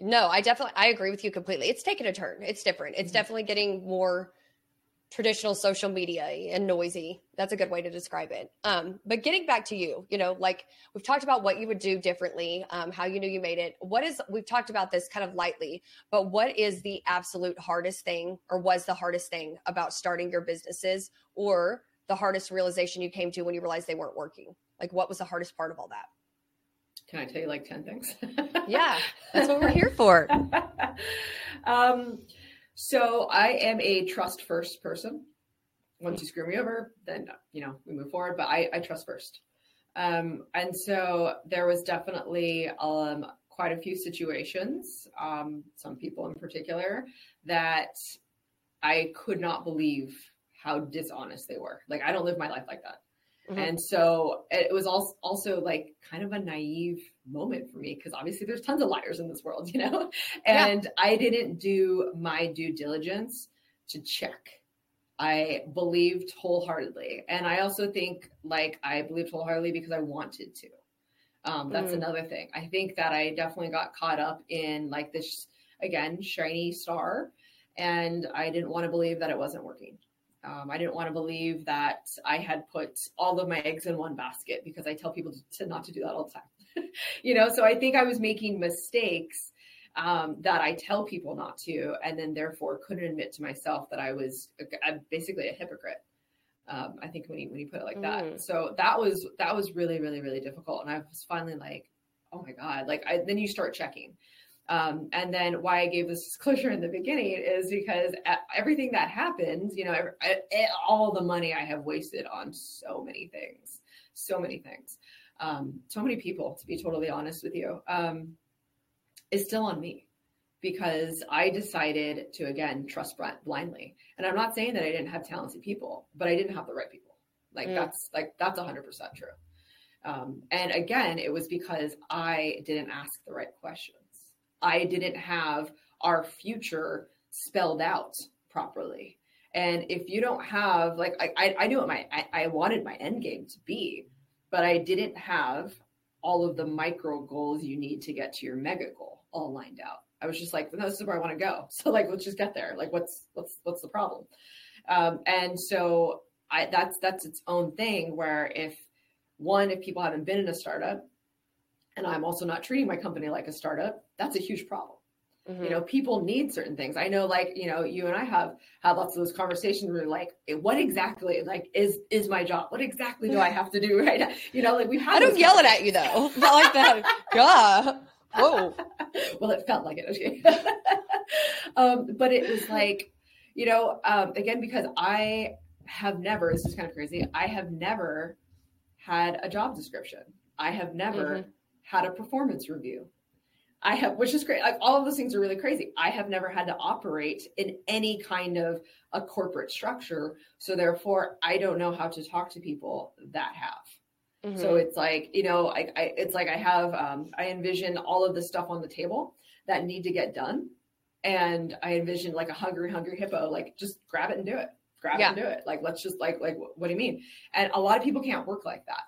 No, I definitely I agree with you completely. It's taken a turn. It's different. It's mm-hmm. definitely getting more traditional social media and noisy. That's a good way to describe it. Um, but getting back to you, you know, like we've talked about what you would do differently, um, how you knew you made it. What is, we've talked about this kind of lightly, but what is the absolute hardest thing or was the hardest thing about starting your businesses or the hardest realization you came to when you realized they weren't working? Like, what was the hardest part of all that? Can I tell you like 10 things? yeah, that's what we're here for. <laughs> um, so I am a trust first person. Once you screw me over, then, you know, we move forward, but I, I trust first. Um, and so there was definitely um, quite a few situations, um, some people in particular, that I could not believe how dishonest they were. Like, I don't live my life like that. Mm-hmm. And so it was also, also like kind of a naive moment for me because obviously there's tons of liars in this world, <laughs> you know? And yeah. I didn't do my due diligence to check. I believed wholeheartedly. And I also think like I believed wholeheartedly because I wanted to. Um, that's mm. another thing. I think that I definitely got caught up in like this, again, shiny star. And I didn't want to believe that it wasn't working. Um, I didn't want to believe that I had put all of my eggs in one basket because I tell people to, not to do that all the time. <laughs> you know, so I think I was making mistakes um, that I tell people not to, and then therefore couldn't admit to myself that I was basically a hypocrite. Um, I think when you when you put it like mm. that, so that was that was really really really difficult, and I was finally like, oh my god, like I, then you start checking. Um, and then why I gave this disclosure in the beginning is because everything that happens, you know, all the money I have wasted on so many things, so many things, um, so many people, to be totally honest with you, um, is still on me because I decided to again trust blindly. And I'm not saying that I didn't have talented people, but I didn't have the right people. Like mm. that's like that's 100% true. Um, and again, it was because I didn't ask the right questions. I didn't have our future spelled out properly. And if you don't have like I, I knew what my I, I wanted my end game to be, but I didn't have all of the micro goals you need to get to your mega goal all lined out. I was just like, no, this is where I want to go. <laughs> So like, let's just get there. Like, what's what's what's the problem? Um, and so I that's that's its own thing. Where if one, if people haven't been in a startup, and I'm also not treating my company like a startup, that's a huge problem. Mm-hmm. You know, people need certain things. I know, like you know, you and I have had lots of those conversations where like, what exactly like is is my job? What exactly do I <laughs> have to do right now? You know, like we've. I don't yell it at you though. <laughs> Not like that. God. Whoa. <laughs> well, it felt like it. Okay. um, but it was like, you know, um, again because I have never. This is kind of crazy. I have never had a job description. I have never mm-hmm. Had a performance review. I have, which is great. Like all of those things are really crazy. I have never had to operate in any kind of a corporate structure. So therefore, I don't know how to talk to people that have. Mm-hmm. So it's like, you know, I, I, it's like I have, um, I envision all of the stuff on the table that need to get done. And I envision like a hungry, hungry hippo, like just grab it and do it, grab yeah. it and do it. Like, let's just like, like, what do you mean? And a lot of people can't work like that.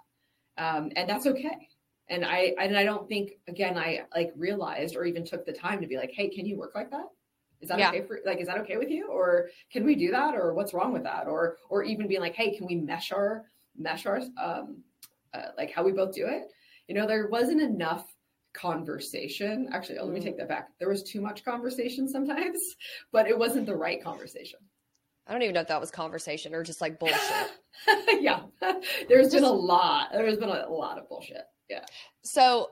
Um, and that's okay and I and I don't think again I like realized or even took the time to be like, hey, can you work like that? Is that yeah. okay for like is that okay with you? Or can we do that? Or what's wrong with that? Or or even being like, hey, can we mesh our mesh our um uh, like how we both do it? You know, there wasn't enough conversation. Actually, oh, let me mm. take that back. There was too much conversation sometimes, <laughs> but it wasn't the right conversation. I don't even know if that was conversation or just like bullshit. <laughs> yeah. <laughs> There's just, been a lot. There's been a lot of bullshit. Yeah. So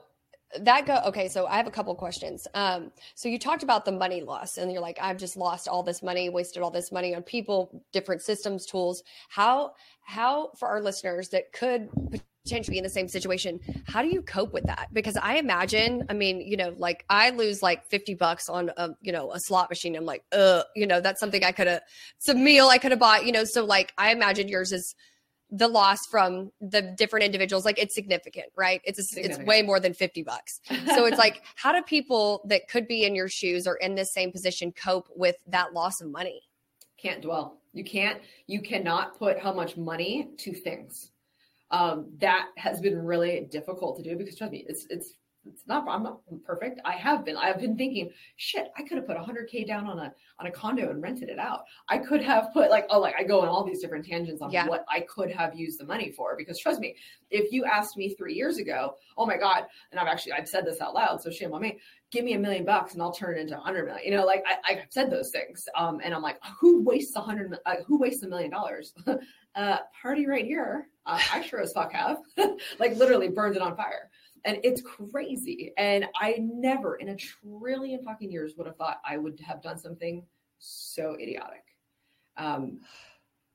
that go okay so i have a couple questions. Um so you talked about the money loss and you're like i've just lost all this money wasted all this money on people different systems tools. How how for our listeners that could potentially be in the same situation how do you cope with that? Because i imagine i mean you know like i lose like 50 bucks on a you know a slot machine. I'm like uh you know that's something i could have it's a meal i could have bought you know? So like i imagine yours is the loss from the different individuals like it's significant right? It's a, significant. it's way more than 50 bucks. So it's like <laughs> how do people that could be in your shoes or in this same position cope with that loss of money? Can't dwell. You can't you cannot put how much money to things. Um, that has been really difficult to do because trust me it's it's it's not I'm not perfect. I have been. I've been thinking, shit, I could have put 100k down on a on a condo and rented it out. I could have put like oh like I go on all these different tangents on Yeah. what I could have used the money for because trust me, if you asked me 3 years ago, oh my god, and I've actually I've said this out loud, so shame on me. Give me a million bucks and I'll turn it into a hundred million. You know, like I, I've said those things, um, and I'm like, who wastes a hundred? Uh, who wastes a million dollars? <laughs> uh, party right here. Uh, I sure as fuck have. <laughs> like literally burned it on fire and it's crazy. And I never in a trillion fucking years would have thought I would have done something so idiotic. Um,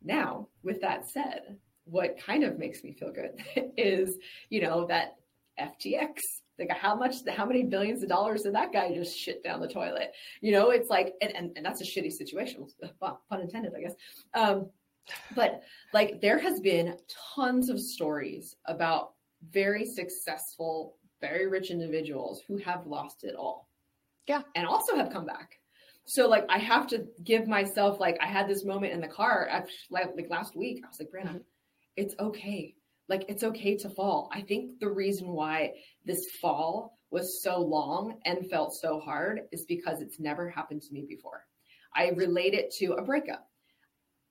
now, with that said, what kind of makes me feel good <laughs> is, you know, that FTX. Like how much, how many billions of dollars did that guy just shit down the toilet? You know, it's like, and, and, and that's a shitty situation, <laughs> pun intended, I guess. Um, but like there has been tons of stories about very successful, very rich individuals who have lost it all. Yeah. And also have come back. So like I have to give myself like I had this moment in the car actually like, like last week. I was like, Brianna, Mhm. it's okay. Like it's okay to fall. I think the reason why this fall was so long and felt so hard is because it's never happened to me before. I relate it to a breakup.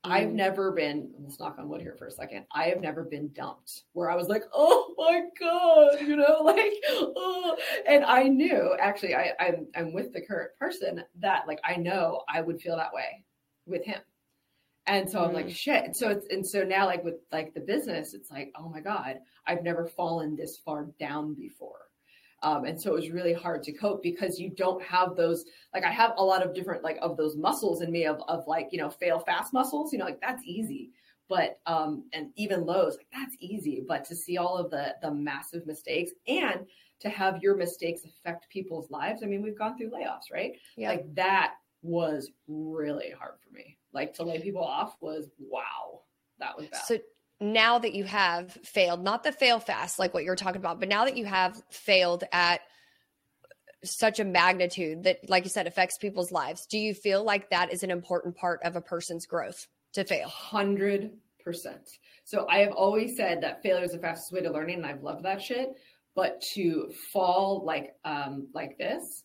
I've Mm. never been, let's knock on wood here for a second. I have never been dumped where I was like, oh my God, you know, <laughs> like, oh. and I knew actually, I, I'm, I'm with the current person that like, I know I would feel that way with him. And so I'm like, shit. So it's, and so now like with like the business, it's like, oh my God, I've never fallen this far down before. Um, and so it was really hard to cope because you don't have those like I have a lot of different like of those muscles in me of of like you know fail fast muscles you know like that's easy. But um and even lows like that's easy. But to see all of the the massive mistakes and to have your mistakes affect people's lives I mean we've gone through layoffs right? Yeah. like that was really hard for me. Like to lay people off was wow that was bad. So now that you have failed, not the fail fast like what you're talking about, but now that you have failed at such a magnitude that, like you said, affects people's lives, do you feel like that is an important part of a person's growth to fail? Hundred percent. So I have always said that failure is the fastest way to learning, and I've loved that shit. But to fall like um like this,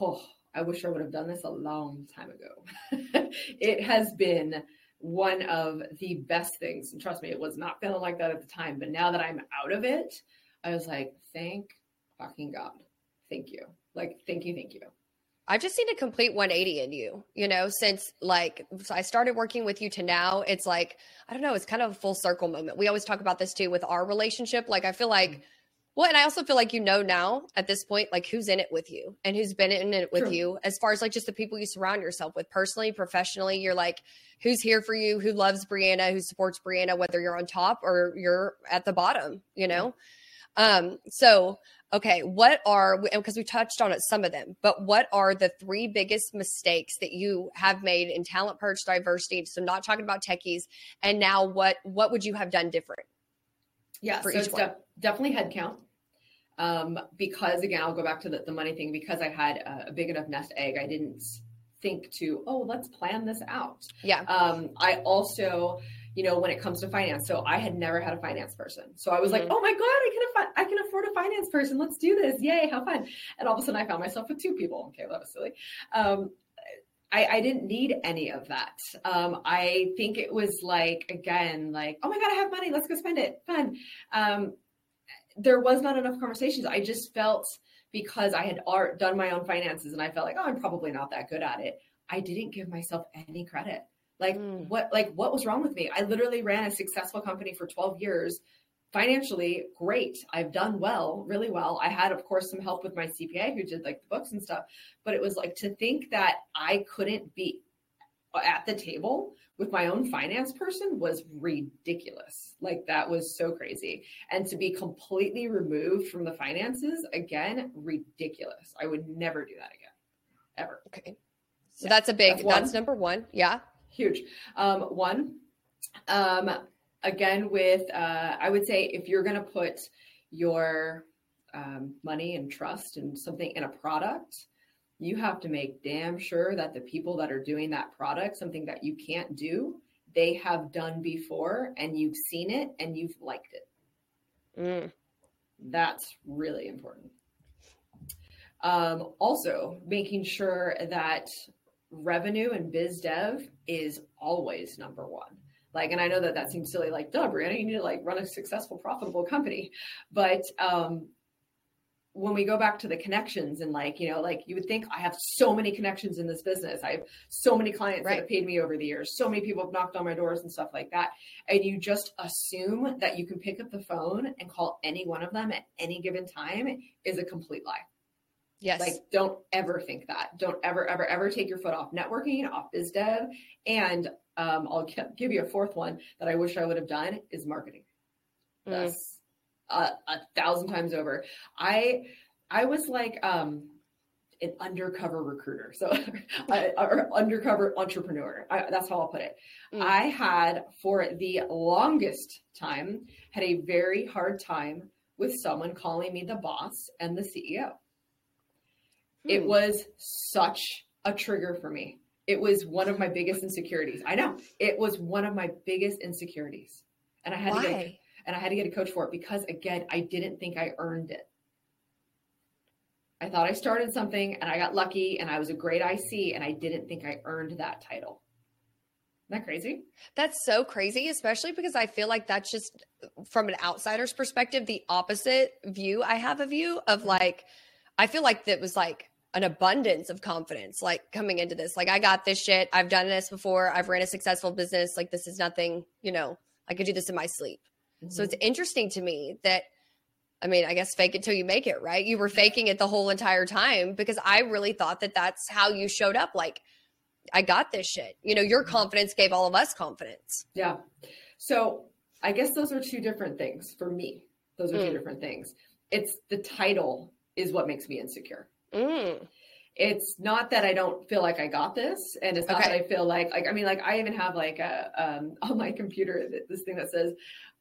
oh, I wish I would have done this a long time ago. <laughs> it has been one of the best things, and trust me, it was not feeling like that at the time. But now that I'm out of it, I was like, thank fucking God, thank you, like thank you, thank you. I've just seen a complete 180 in you, you know, since like so I started working with you to now. It's like, I don't know, it's kind of a full circle moment. We always talk about this too with our relationship. Like, I feel like, mm. Well, and I also feel like you know now at this point, like who's in it with you and who's been in it with True. you as far as like just the people you surround yourself with personally, professionally. You're like, who's here for you, who loves Brianna, who supports Brianna, whether you're on top or you're at the bottom, you know? Um, so okay, what are because we touched on it some of them, but what are the three biggest mistakes that you have made in talent perch Thriversity? So not talking about Techees, and now what what would you have done different? Yeah, so it's def- definitely headcount. Um, because again, I'll go back to the, the money thing. Because I had a, a big enough nest egg, I didn't think to, oh, let's plan this out. Yeah. Um, I also, you know, when it comes to finance, so I had never had a finance person. So I was like, Mhm. oh my god, I can afford, I can afford a finance person. Let's do this! Yay, how fun! And all of a sudden, I found myself with two people. Okay, that was silly. Um, I, I didn't need any of that. Um, I think it was like again, like, oh my god, I have money. Let's go spend it. Fun. Um, there was not enough conversations. I just felt because I had art, done my own finances and I felt like, oh, I'm probably not that good at it. I didn't give myself any credit. Like Mm. what like what was wrong with me? I literally ran a successful company for 12 years. Financially, great. I've done well, really well. I had, of course, some help with my CPA who did like the books and stuff. But it was like to think that I couldn't be at the table with my own finance person was ridiculous. Like that was so crazy. And to be completely removed from the finances, again, ridiculous. I would never do that again. Ever. Okay. So Yeah, that's a big. that's That's, number one. Yeah. Huge. Um, one, um, again, with, uh, I would say if you're going to put your um, money and trust and something in a product, you have to make damn sure that the people that are doing that product, something that you can't do, they have done before and you've seen it and you've liked it. Mm. That's really important. Um, also, making sure that revenue and biz dev is always number one. Like, and I know that that seems silly, like, duh, Brianna, you need to like run a successful, profitable company. But um, when we go back to the connections and like, you know, like you would think I have so many connections in this business. I have so many clients right. that have paid me over the years. So many people have knocked on my doors and stuff like that. And you just assume that you can pick up the phone and call any one of them at any given time is a complete lie. Yes. Like, don't ever think that. Don't ever, ever, ever take your foot off networking, off biz dev. And um, I'll give you a fourth one that I wish I would have done is marketing. Mm. That's a, a thousand times over. I, I was like, um, an undercover recruiter. So, <laughs> or undercover entrepreneur. I, that's how I'll put it. Mm. I had, for the longest time, had a very hard time with someone calling me the boss and the CEO. It hmm. was such a trigger for me. It was one of my biggest insecurities. I know it was one of my biggest insecurities, and I had Why? to get and I had to get a coach for it because again, I didn't think I earned it. I thought I started something and I got lucky and I was a great IC and I didn't think I earned that title. Isn't that crazy? That's so crazy, especially because I feel like that's just from an outsider's perspective, the opposite view I have of you of like, I feel like that was like an abundance of confidence like coming into this like i got this shit. I've done this before. I've ran a successful business. Like this is nothing you know i could do this in my sleep. Mm-hmm. so it's interesting to me that i mean i guess fake it till you make it right? You were faking it the whole entire time because i really thought that that's how you showed up like i got this shit. You know your mm-hmm. confidence gave all of us confidence. Yeah. So i guess those are two different things for me. Those are mm. two different things. It's the title is what makes me insecure Mm. It's not that I don't feel like I got this, and it's not okay. that I feel like like I mean like I even have like a um, <laughs> on my computer this thing that says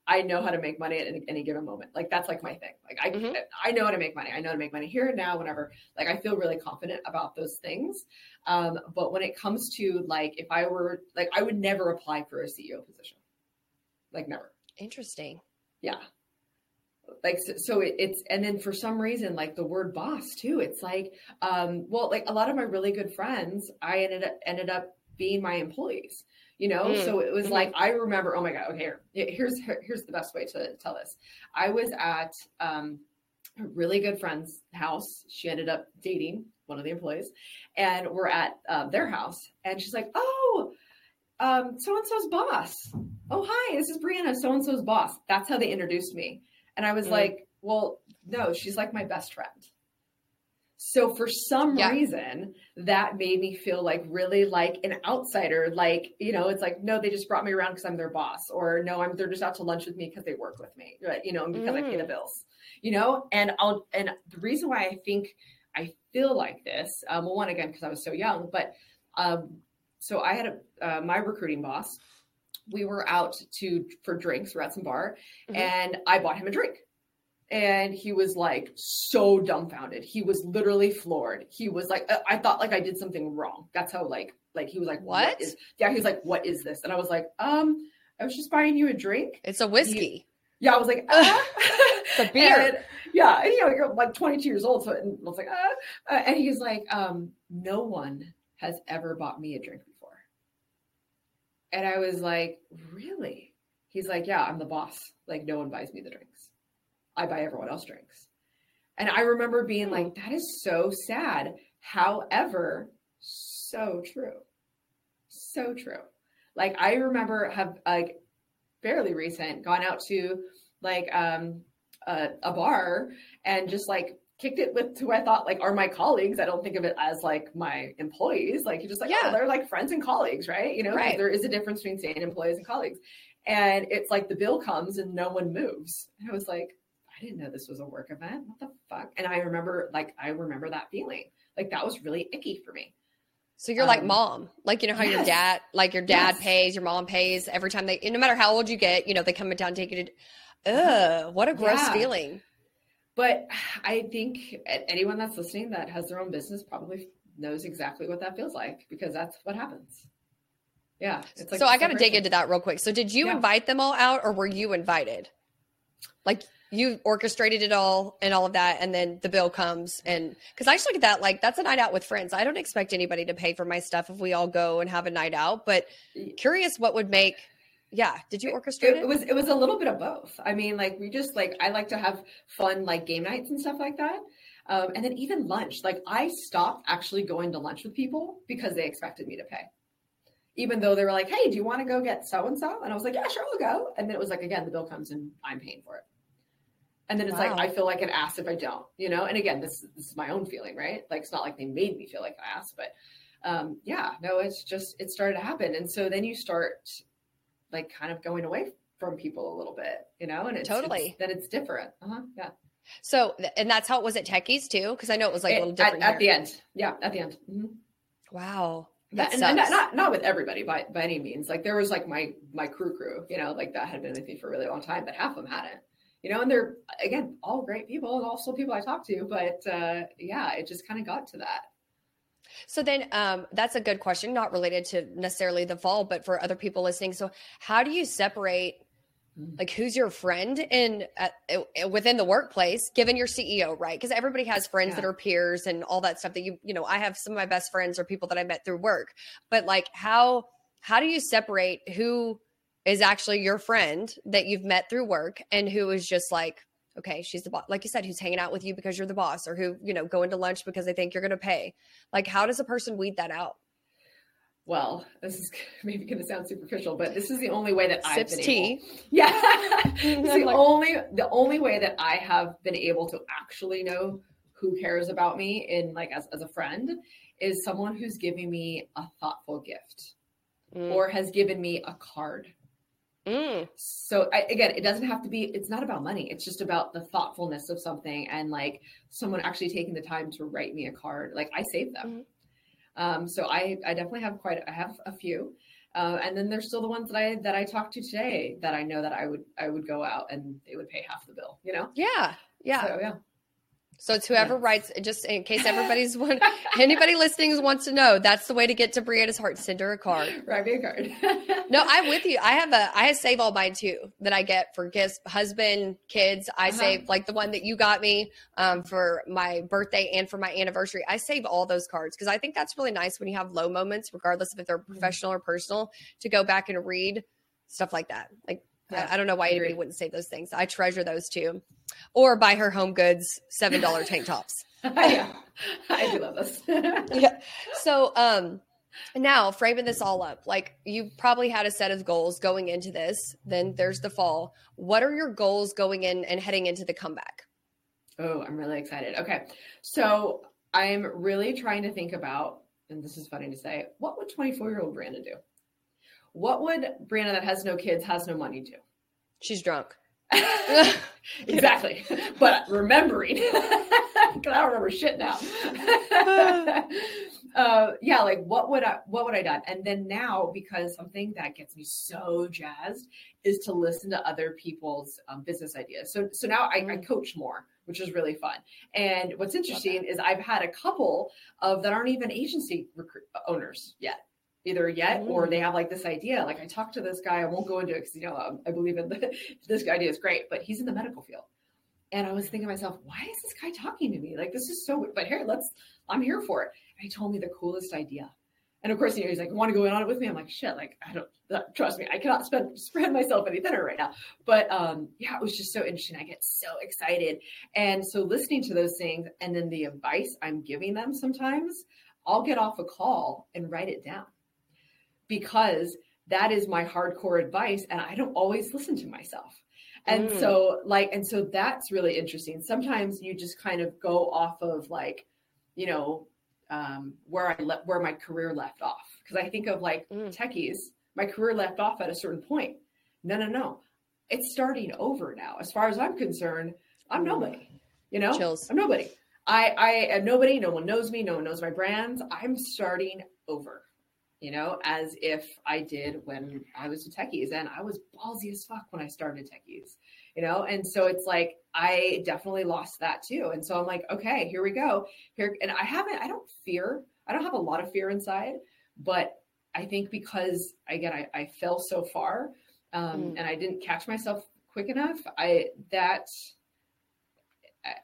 I know how to make money at any, any given moment. Like that's like my thing. Like I mm-hmm. I know how to make money. I know how to make money here and now, whenever. Like I feel really confident about those things. Um, but when it comes to like if I were like I would never apply for a CEO position. Like never. Interesting. Yeah like so, so it, it's and then for some reason like the word boss too it's like um well like a lot of my really good friends i ended up ended up being my employees you know mm. so it was mm-hmm. like i remember oh my god okay here, here's here's the best way to tell this i was at um a really good friend's house she ended up dating one of the employees and we're at um, their house and she's like oh um so and so's boss oh hi this is brianna so and so's boss that's how they introduced me and I was mm. like, well, no, she's like my best friend. So for some yeah. reason, that made me feel like really like an outsider. Like, you know, it's like, no, they just brought me around because I'm their boss, or no, I'm they're just out to lunch with me because they work with me, right? You know, and because mm. I pay the mm. bills, you know. And I'll and the reason why I think I feel like this, um, well, one again because I was so young, but um, so I had a uh, my recruiting boss we were out to for drinks. We're at some bar, mm-hmm. and I bought him a drink. And he was like so dumbfounded. He was literally floored. He was like, I thought like I did something wrong. That's how like like he was like, what, what is? Yeah, he was like, what is this? And I was like, um, I was just buying you a drink. It's a whiskey. He, yeah, I was like, uh, <laughs> it's a beer. And, yeah, and, you know, you're like 22 years old, so and I was like, uh, and he's like, um, no one has ever bought me a drink and I was like, really? He's like, yeah, I'm the boss. Like, no one buys me the drinks. I buy everyone else drinks. And I remember being like, that is so sad. However, so true. So true. Like, I remember have like fairly recent gone out to like um a, a bar and just like kicked it with who I thought like are my colleagues. I don't think of it as like my employees. Like you're just like, oh, yeah. oh, they're like friends and colleagues, right? You know, right. there is a difference between saying employees and colleagues. And it's like the bill comes and no one moves. And I was like, I didn't know this was a work event. What the fuck? And I remember like I remember that feeling. Like that was really icky for me. So you're um, like mom, like you know how yes. your dad, like your dad yes. pays, your mom pays every time they, no matter how old you get, you know they come down take you to. Ugh, what a gross yeah. feeling. But I think anyone that's listening that has their own business probably knows exactly what that feels like because that's what happens. Yeah. Like so I got to dig into that real quick. So did you yeah. invite them all out or were you invited? Like you orchestrated it all and all of that and then the bill comes and because i just look at that like that's a night out with friends i don't expect anybody to pay for my stuff if we all go and have a night out but curious what would make yeah did you orchestrate it, it, was it was a little bit of both. I mean like we just like i like to have fun like game nights and stuff like that. Um, and then even lunch like i stopped actually going to lunch with people because they expected me to pay. Even though they were like hey do you want to go get so and so and i was like yeah sure i'll go. And then it was like again the bill comes and i'm paying for it. And then it's wow. like I feel like an ass if I don't, you know. And again, this this is my own feeling, right? Like it's not like they made me feel like an ass, but um, yeah, no, it's just it started to happen, and so then you start like kind of going away from people a little bit, you know, and it's totally it's, then it's different. Uh-huh, yeah. So, and that's how it was at Techees too, because I know it was like a little different at, at the end. Yeah, at the end. Mm-hmm. Wow. Yeah, and, and, not not with everybody by by any means. Like there was like my my crew crew, you know, like that had been with me for a really long time, but half of them hadn't you know, and they're again all great people and also people I talked to, but uh, yeah, it just kind of got to that. So then, um, that's a good question, not related to necessarily the fall, but for other people listening. So, how do you separate? Like who's your friend in uh, within the workplace, given your CEO, right? Because everybody has friends yeah. that are peers and all that stuff. That you, you know, I have some of my best friends or people that I met through work. But like, how how do you separate who is actually your friend that you've met through work and who is just like okay she's the boss like you said who's hanging out with you because you're the boss or who you know going to lunch because they think you're going to pay like how does a person weed that out well, this is <laughs> maybe going to sound superficial, but this is the only way that I've been tea. able. <laughs> Yeah, the like, <laughs> only the only way that I have been able to actually know who cares about me in like as as a friend is someone who's giving me a thoughtful gift mm. or has given me a card Mm. So I, again, it doesn't have to be. It's not about money. It's just about the thoughtfulness of something and like someone actually taking the time to write me a card. Like I save them. Mm. Um, so I, I definitely have quite. I have a few, uh, and then there's still the ones that I that I talked to today that I know that I would I would go out and they would pay half the bill. You know? Yeah, yeah, so, yeah. So it's whoever yeah. writes, just in case everybody's one, <laughs> anybody listening wants to know, that's the way to get to Brianna's heart. Send her a card. <laughs> Write me a card. no, I'm with you. I have a, I save all mine too that I get for gifts, husband, kids. I uh-huh. save like the one that you got me um, for my birthday and for my anniversary. I save all those cards because I think that's really nice when you have low moments, regardless of if they're mm-hmm. professional or personal, to go back and read stuff like that. Like yeah, I, I, don't know why anybody wouldn't say those things. I treasure those too. Or buy her home goods seven dollar tank tops. <laughs> yeah, I do love this. <laughs> yeah. So um now framing this all up, like you probably had a set of goals going into this. Then there's the fall. What are your goals going in and heading into the comeback? Oh, I'm really excited. Okay. So I'm really trying to think about, and this is funny to say, what would 24 year old Brianna do? What would Brianna that has no kids, has no money do? She's drunk. <laughs> exactly. but remembering, <laughs> because I don't remember shit now. <laughs> uh, yeah, like what would I what would I done? And then now, because something that gets me so jazzed is to listen to other people's um, business ideas. So so now I, I, mm. coach more, which is really fun. And what's interesting is I've had a couple of that aren't even agency owners yet either yet or they mm. have like this idea. Like I talked to this guy, I won't go into it because you know um, I believe in the, <laughs> this idea is great, but he's in the medical field. And I was thinking to myself, why is this guy talking to me? Like this is so. But here, let's. I'm here for it. And he told me the coolest idea. And of course, you know, he's like, "Want to go in on it with me?" I'm like, "Shit!" Like I don't trust me. I cannot spend, <laughs> spread myself any thinner right now. But um, yeah, it was just so interesting. I get so excited, and so listening to those things, and then the advice I'm giving them sometimes, I'll get off a call and write it down because that is my hardcore advice and I don't always listen to myself. And mm. so like and so that's really interesting. Sometimes you just kind of go off of like, you know, um, where I left where my career left off. Because I think of like mm. Techees, my career left off at a certain point. No, no, no. It's starting over now. As far as I'm concerned, I'm nobody. You know, Chills. I'm nobody. I I am nobody. No one knows me. No one knows my brands. I'm starting over you know, as if I did when I was a Techees. And I was ballsy as fuck when I started Techees, you know? And so it's like, I definitely lost that too. And so I'm like, okay, here we go. Here, and I haven't, I don't fear, I don't have a lot of fear inside, but I think because again, I, I fell so far um, mm. and I didn't catch myself quick enough, I, that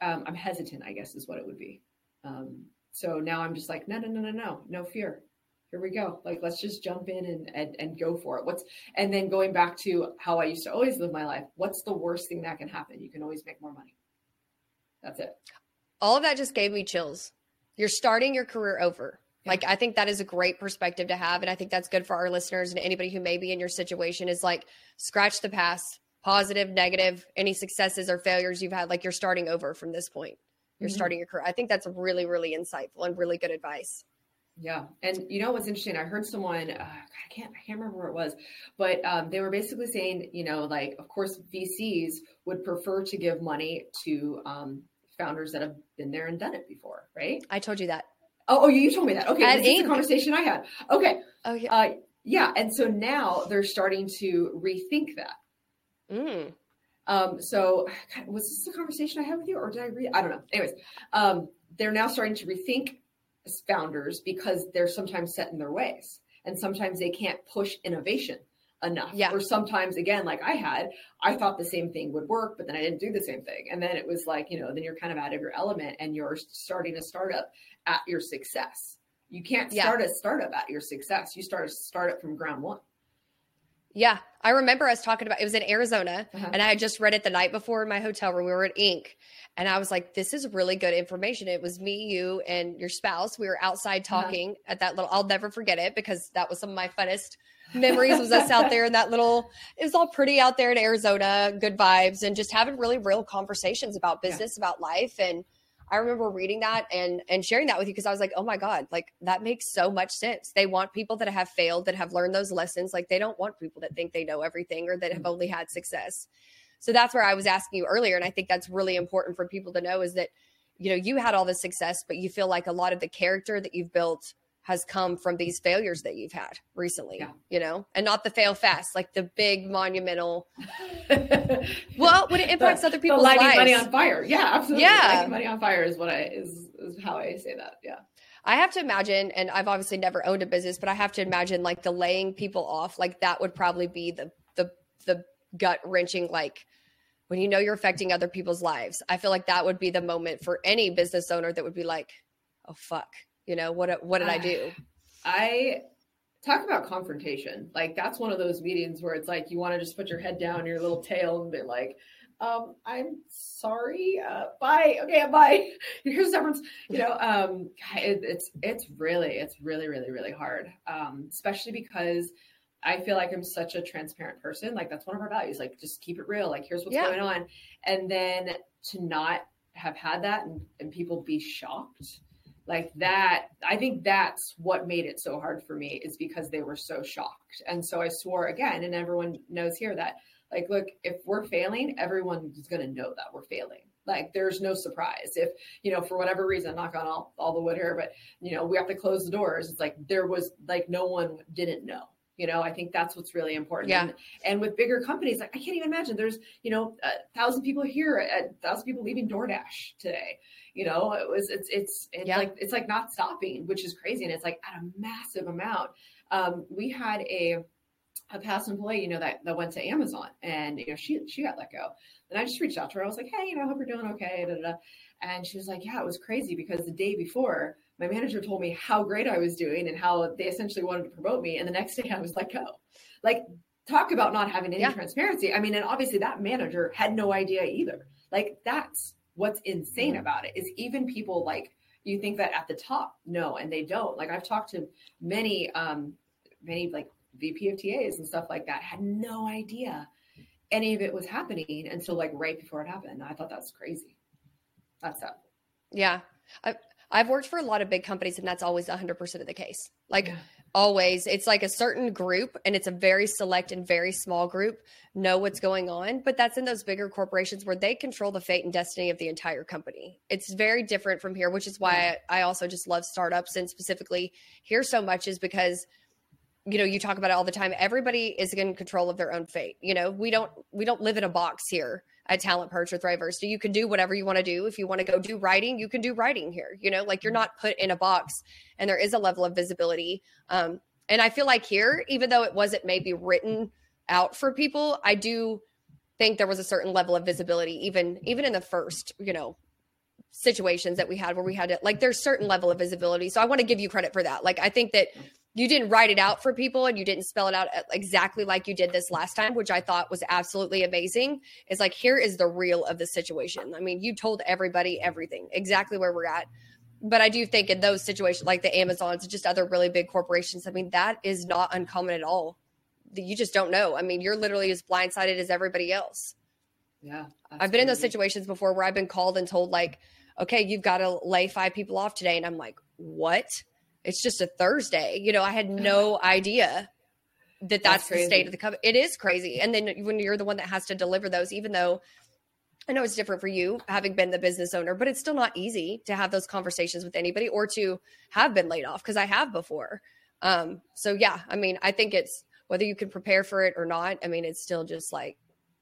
um, I'm hesitant, I guess is what it would be. Um, so now I'm just like, no, no, no, no, no, no fear. Here we go. Like, let's just jump in and, and, and go for it. What's, and then going back to how I used to always live my life, what's the worst thing that can happen? You can always make more money. That's it. All of that just gave me chills. You're starting your career over. Yeah. Like, I think that is a great perspective to have. And I think that's good for our listeners and anybody who may be in your situation is like, scratch the past, positive, negative, any successes or failures you've had. Like, you're starting over from this point. You're mm-hmm. starting your career. I think that's really, really insightful and really good advice. Yeah, and you know what's interesting? I heard someone uh, I can't I can't remember where it was, but um, they were basically saying, you know, like of course VCs would prefer to give money to um, founders that have been there and done it before, right? I told you that. Oh, oh, you told me that. Okay, At this is the conversation I had. Okay. Oh yeah. Uh, yeah, and so now they're starting to rethink that. Mm. Um, so God, was this the conversation I had with you, or did I read? I don't know. Anyways, um, they're now starting to rethink founders because they're sometimes set in their ways and sometimes they can't push innovation enough. Yeah. Or sometimes again, like I had, I thought the same thing would work, but then I didn't do the same thing. And then it was like, you know, then you're kind of out of your element and you're starting a startup at your success. You can't start yeah. a startup at your success. You start a startup from ground one. Yeah. I remember us talking about it was in Arizona uh-huh. and I had just read it the night before in my hotel room. We were at Inc. And I was like, this is really good information. It was me, you, and your spouse. We were outside uh-huh. talking uh-huh. at that little, I'll never forget it because that was some of my funnest memories was us out there in that little, it was all pretty out there in Arizona, good vibes, and just having really real conversations about business, yeah. about life. And I remember reading that and and sharing that with you because I was like, oh my God, like that makes so much sense. They want people that have failed, that have learned those lessons. Like they don't want people that think they know everything or that have mm-hmm. only had success. So that's where I was asking you earlier. And I think that's really important for people to know is that, you know, you had all the success, but you feel like a lot of the character that you've built has come from these failures that you've had recently, yeah. you know, and not the fail fast, like the big monumental. <laughs> well, when it impacts the, other people's lives. lighting lives. money on fire. Yeah, absolutely. Yeah. Lighting money on fire is what I, is, is how I say that. Yeah. I have to imagine, and I've obviously never owned a business, but I have to imagine like the laying people off, like that would probably be the, the, the gut wrenching, like, when you know you're affecting other people's lives. I feel like that would be the moment for any business owner that would be like, oh, fuck you know what what did i do i talk about confrontation like that's one of those meetings where it's like you want to just put your head down your little tail and be like um i'm sorry uh bye okay bye <laughs> here's severance you know um it, it's it's really it's really really really hard um especially because I feel like I'm such a transparent person. Like that's one of our values. Like just keep it real. Like here's what's yeah. going on. And then to not have had that and, and people be shocked like that i think that's what made it so hard for me is because they were so shocked. And so i swore again and everyone knows here that like look if we're failing everyone is going to know that we're failing. Like there's no surprise. If you know for whatever reason knock on all, all the wood here but you know we have to close the doors. It's like there was like no one didn't know you know i think that's what's really important yeah. and, and with bigger companies like i can't even imagine there's you know a thousand people here a thousand people leaving doordash today you know it was it's it's it's yeah. like it's like not stopping which is crazy and it's like at a massive amount um, we had a a past employee you know that that went to amazon and you know she she got let go and i just reached out to her i was like hey you know i hope you're doing okay da, da, da. and she was like yeah it was crazy because the day before my manager told me how great i was doing and how they essentially wanted to promote me. And the next day i was let go. Like talk about not having any yeah. transparency. I mean and obviously that manager had no idea either. Like that's what's insane mm-hmm. about it is even people like you think that at the top no and they don't. Like i've talked to many um many like vp of tas and stuff like that had no idea any of it was happening until like right before it happened. I thought that's crazy. That's up yeah. I, i've worked for a lot of big companies and that's always 100% of the case. Like yeah. always. It's like a certain group and it's a very select and very small group know what's going on but that's in those bigger corporations where they control the fate and destiny of the entire company. It's very different from here which is why I, I also just love startups and specifically here so much is because you know you talk about it all the time everybody is in control of their own fate you know? We don't we don't live in a box here at talent perch or thriversity you can do whatever you want to do. If you want to go do writing you can do writing here you know? Like you're not put in a box and there is a level of visibility. Um, and i feel like here even though it wasn't maybe written out for people i do think there was a certain level of visibility even even in the first you know situations that we had where we had to like there's certain level of visibility. So I want to give you credit for that. Like I think that you didn't write it out for people and you didn't spell it out uh, exactly like you did this last time, which I thought was absolutely amazing. Is like here is the real of the situation. I mean, you told everybody everything, exactly where we're at. But I do think in those situations like the Amazons, and just other really big corporations, I mean, that is not uncommon at all. You just don't know. I mean, you're literally as blindsided as everybody else. Yeah. I've been in those situations before where I've been called and told like, okay, you've got to lay five people off today. And I'm like, what? It's just a Thursday. You know, I had no idea that that's, that's the state of the company. It is crazy. And then when you're the one that has to deliver those, even though I know it's different for you having been the business owner, but it's still not easy to have those conversations with anybody or to have been laid off because I have before. Um, so yeah, I mean, I think it's whether you can prepare for it or not. I mean, it's still just like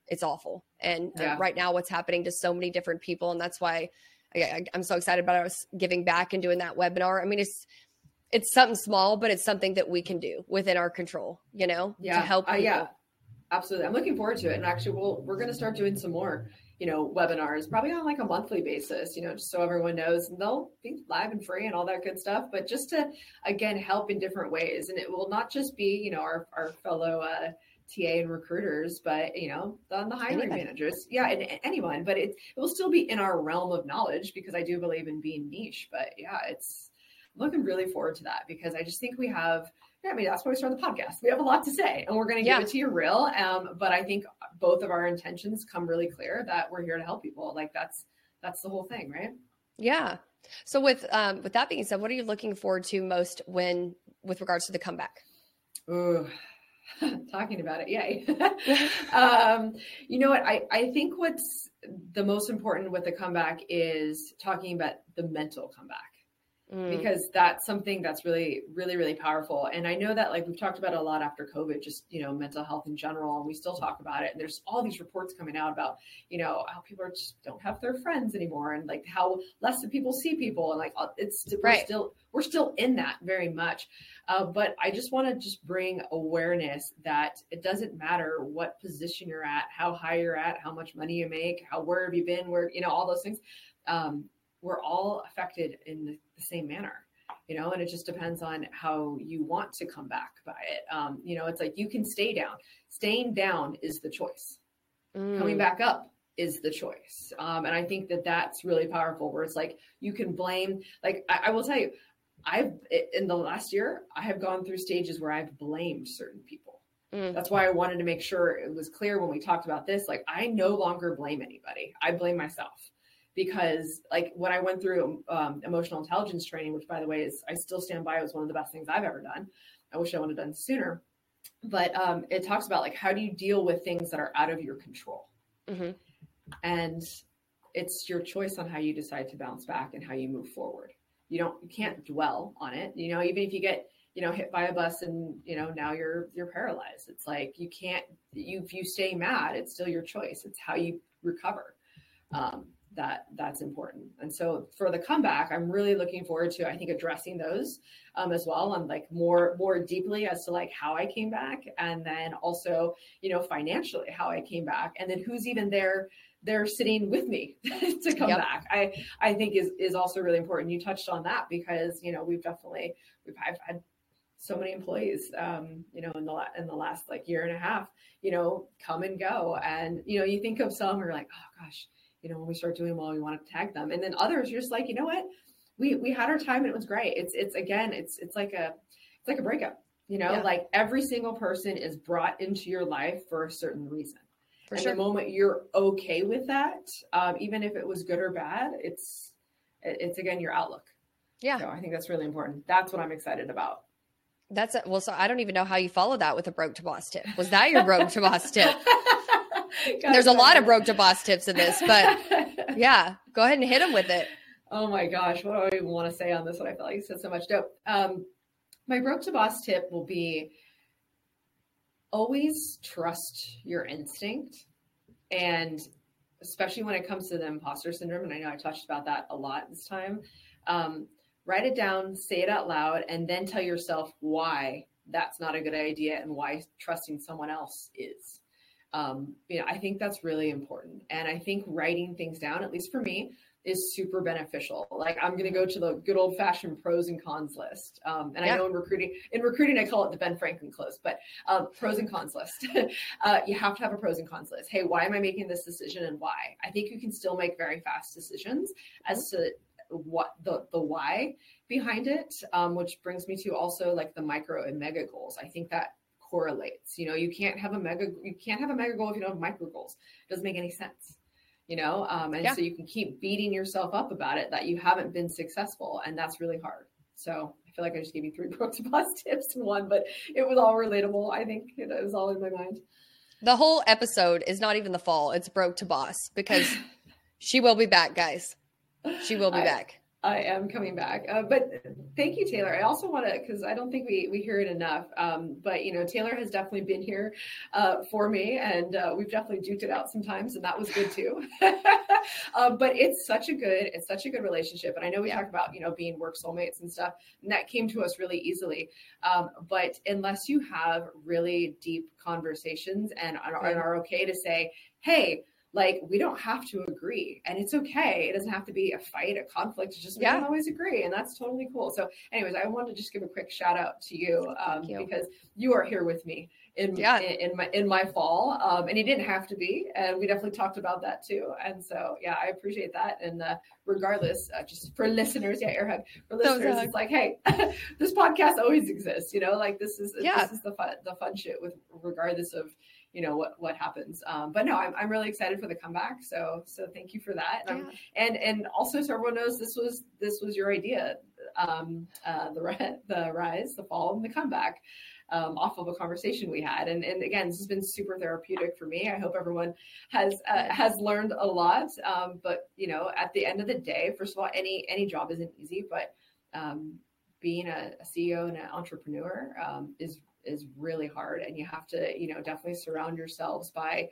it's awful. And yeah. right now, what's happening to so many different people, and that's why I, am so excited about us giving back and doing that webinar. I mean, it's it's something small, but it's something that we can do within our control. You know, yeah, to help. Uh, yeah, absolutely. I'm looking forward to it. And actually, we'll we're going to start doing some more you know, webinars, probably on like a monthly basis, you know, just so everyone knows and they'll be live and free and all that good stuff, but just to, again, help in different ways. And it will not just be, you know, our, our fellow, uh, TA and recruiters, but you know, on the hiring managers, yeah, and anyone. But it, it will still be in our realm of knowledge because I do believe in being niche. But yeah, it's looking really forward to that because I just think we have yeah, I mean, that's why we started the podcast. We have a lot to say and we're going to yeah. give it to you real. Um, but I think both of our intentions come really clear that we're here to help people. Like that's, that's the whole thing, right? Yeah. So with, um, with that being said, what are you looking forward to most when, with regards to the comeback? Ooh, <laughs> talking about it. Yay. <laughs> um, you know what? I, I think what's the most important with the comeback is talking about the mental comeback mm. because that's something that's really, really, really powerful. And I know that like we've talked about a lot after COVID, just, you know, mental health in general, and we still talk about it. And there's all these reports coming out about, you know, how people are just don't have their friends anymore and like how less of people see people. And like, it's right. we're still, we're still in that very much. Uh, but I just want to just bring awareness that it doesn't matter what position you're at, how high you're at, how much money you make, how where have you been, where you know all those things. Um, we're all affected in the, same manner you know and it just depends on how you want to come back by it. Um, you know it's like you can stay down. Staying down is the choice. Mm. coming back up is the choice. Um, and i think that that's really powerful where it's like you can blame like I, I will tell you i've in the last year i have gone through stages where i've blamed certain people. Mm. that's why i wanted to make sure it was clear when we talked about this like i no longer blame anybody. I blame myself because like when I went through um, emotional intelligence training, which by the way is I still stand by it was one of the best things I've ever done. I wish I would have done sooner, but um, it talks about like how do you deal with things that are out of your control, mm-hmm. and it's your choice on how you decide to bounce back and how you move forward. You don't you can't dwell on it. You know, even if you get you know hit by a bus and you know now you're you're paralyzed. It's like you can't you if you stay mad, it's still your choice. It's how you recover. Um, that that's important. And so for the comeback, I'm really looking forward to I think addressing those um, as well and like more more deeply as to like how I came back, and then also you know financially how I came back, and then who's even there they're sitting with me <laughs> to come yep. back. I I think is is also really important. You touched on that because you know we've definitely we've I've had so many employees um, you know in the in the last like year and a half you know come and go and you know you think of some are like oh gosh you know, when we start doing well, we want to tag them. And then others, you're just like, you know what? We we had our time and it was great. It's it's again, it's it's like a it's like a breakup. You know, yeah. like every single person is brought into your life for a certain reason. For and sure. the moment you're okay with that, um, even if it was good or bad, it's it's again your outlook. Yeah. So I think that's really important. That's what I'm excited about. That's a, well. So I don't even know how you follow that with a broke to boss tip. Was that your broke to boss tip? <laughs> <laughs> There's a lot of broke to boss tips in this, but <laughs> yeah, go ahead and hit them with it. Oh my gosh, what do I even want to say on this one? I feel like you said so much dope. Um, my broke to boss tip will be always trust your instinct and especially when it comes to the imposter syndrome and i know i touched about that a lot this time um, write it down say it out loud and then tell yourself why that's not a good idea and why trusting someone else is um, you know, I think that's really important. And I think writing things down, at least for me, is super beneficial. Like I'm going to go to the good old fashioned pros and cons list. Um, and yeah. I know in recruiting, in recruiting, I call it the Ben Franklin close, but um, pros and cons list. <laughs> uh, you have to have a pros and cons list. Hey, why am I making this decision and why? I think you can still make very fast decisions as to what the the why behind it, um, which brings me to also like the micro and mega goals. I think that correlates. You know, you can't have a mega you can't have a mega goal if you don't have micro goals. It doesn't make any sense you know um, and yeah. so you can keep beating yourself up about it that you haven't been successful and that's really hard so i feel like i just gave you three <laughs> to Boss tips in one but it was all relatable i think it was all in my mind the whole episode is not even the fall it's broke to boss because <laughs> she will be back guys she will be I, back I am coming back. Uh, but thank you, Taylor. I also want to, because I don't think we, we hear it enough. Um, but, you know, Taylor has definitely been here uh, for me, and uh, we've definitely duked it out sometimes, and that was good too. Um, <laughs> but it's such a good, it's such a good relationship. And I know we yeah. talk about, you know, being work soulmates and stuff, and that came to us really easily. Um, but unless you have really deep conversations and, and are okay to say, hey, like we don't have to agree and it's okay it doesn't have to be a fight a conflict it's just we yeah. don't always agree and that's totally cool so anyways i wanted to just give a quick shout out to you, um, you. because you are here with me in yeah. in, in my in my fall um, and he didn't have to be and we definitely talked about that too and so yeah i appreciate that and uh, regardless uh, just for listeners yeah air hug for listeners it's like hey <laughs> this podcast always exists you know like this is yeah. this is the fun the fun shit with regardless of you know what what happens. Um, but no, I'm, I'm really excited for the comeback. So so thank you for that. Yeah. Um, and and also so everyone knows this was this was your idea. Um, uh, the the rise, the fall, and the comeback. Um, off of a conversation we had. And, and again, this has been super therapeutic for me. I hope everyone has uh, has learned a lot. Um, but you know, at the end of the day, first of all, any any job isn't easy, but um, being a, a, CEO and an entrepreneur um, is is really hard and you have to you know definitely surround yourselves by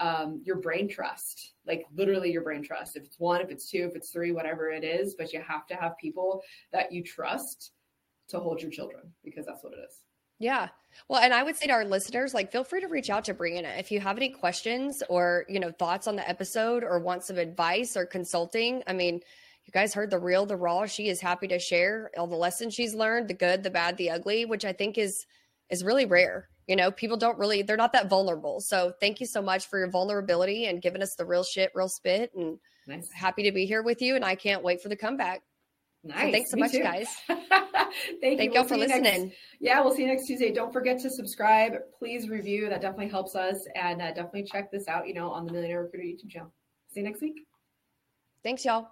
um, your brain trust like literally your brain trust if it's one if it's two if it's three whatever it is but you have to have people that you trust to hold your children because that's what it is yeah. Well, and I would say to our listeners, like, feel free to reach out to Brianna if you have any questions or, you know, thoughts on the episode or want some advice or consulting. I mean, you guys heard the real, the raw. She is happy to share all the lessons she's learned, the good, the bad, the ugly, which I think is is really rare. You know, people don't really, they're not that vulnerable. So thank you so much for your vulnerability and giving us the real shit, real spit. And nice. happy to be here with you. And I can't wait for the comeback. Nice. So thanks so Me much, too. guys. Thank, <laughs> Thank you. all for listening. Next, yeah, we'll see you next Tuesday. Don't forget to subscribe. Please review. That definitely helps us. And uh, definitely check this out, you know, on the Millionaire Recruiter YouTube channel. See you next week. Thanks, y'all.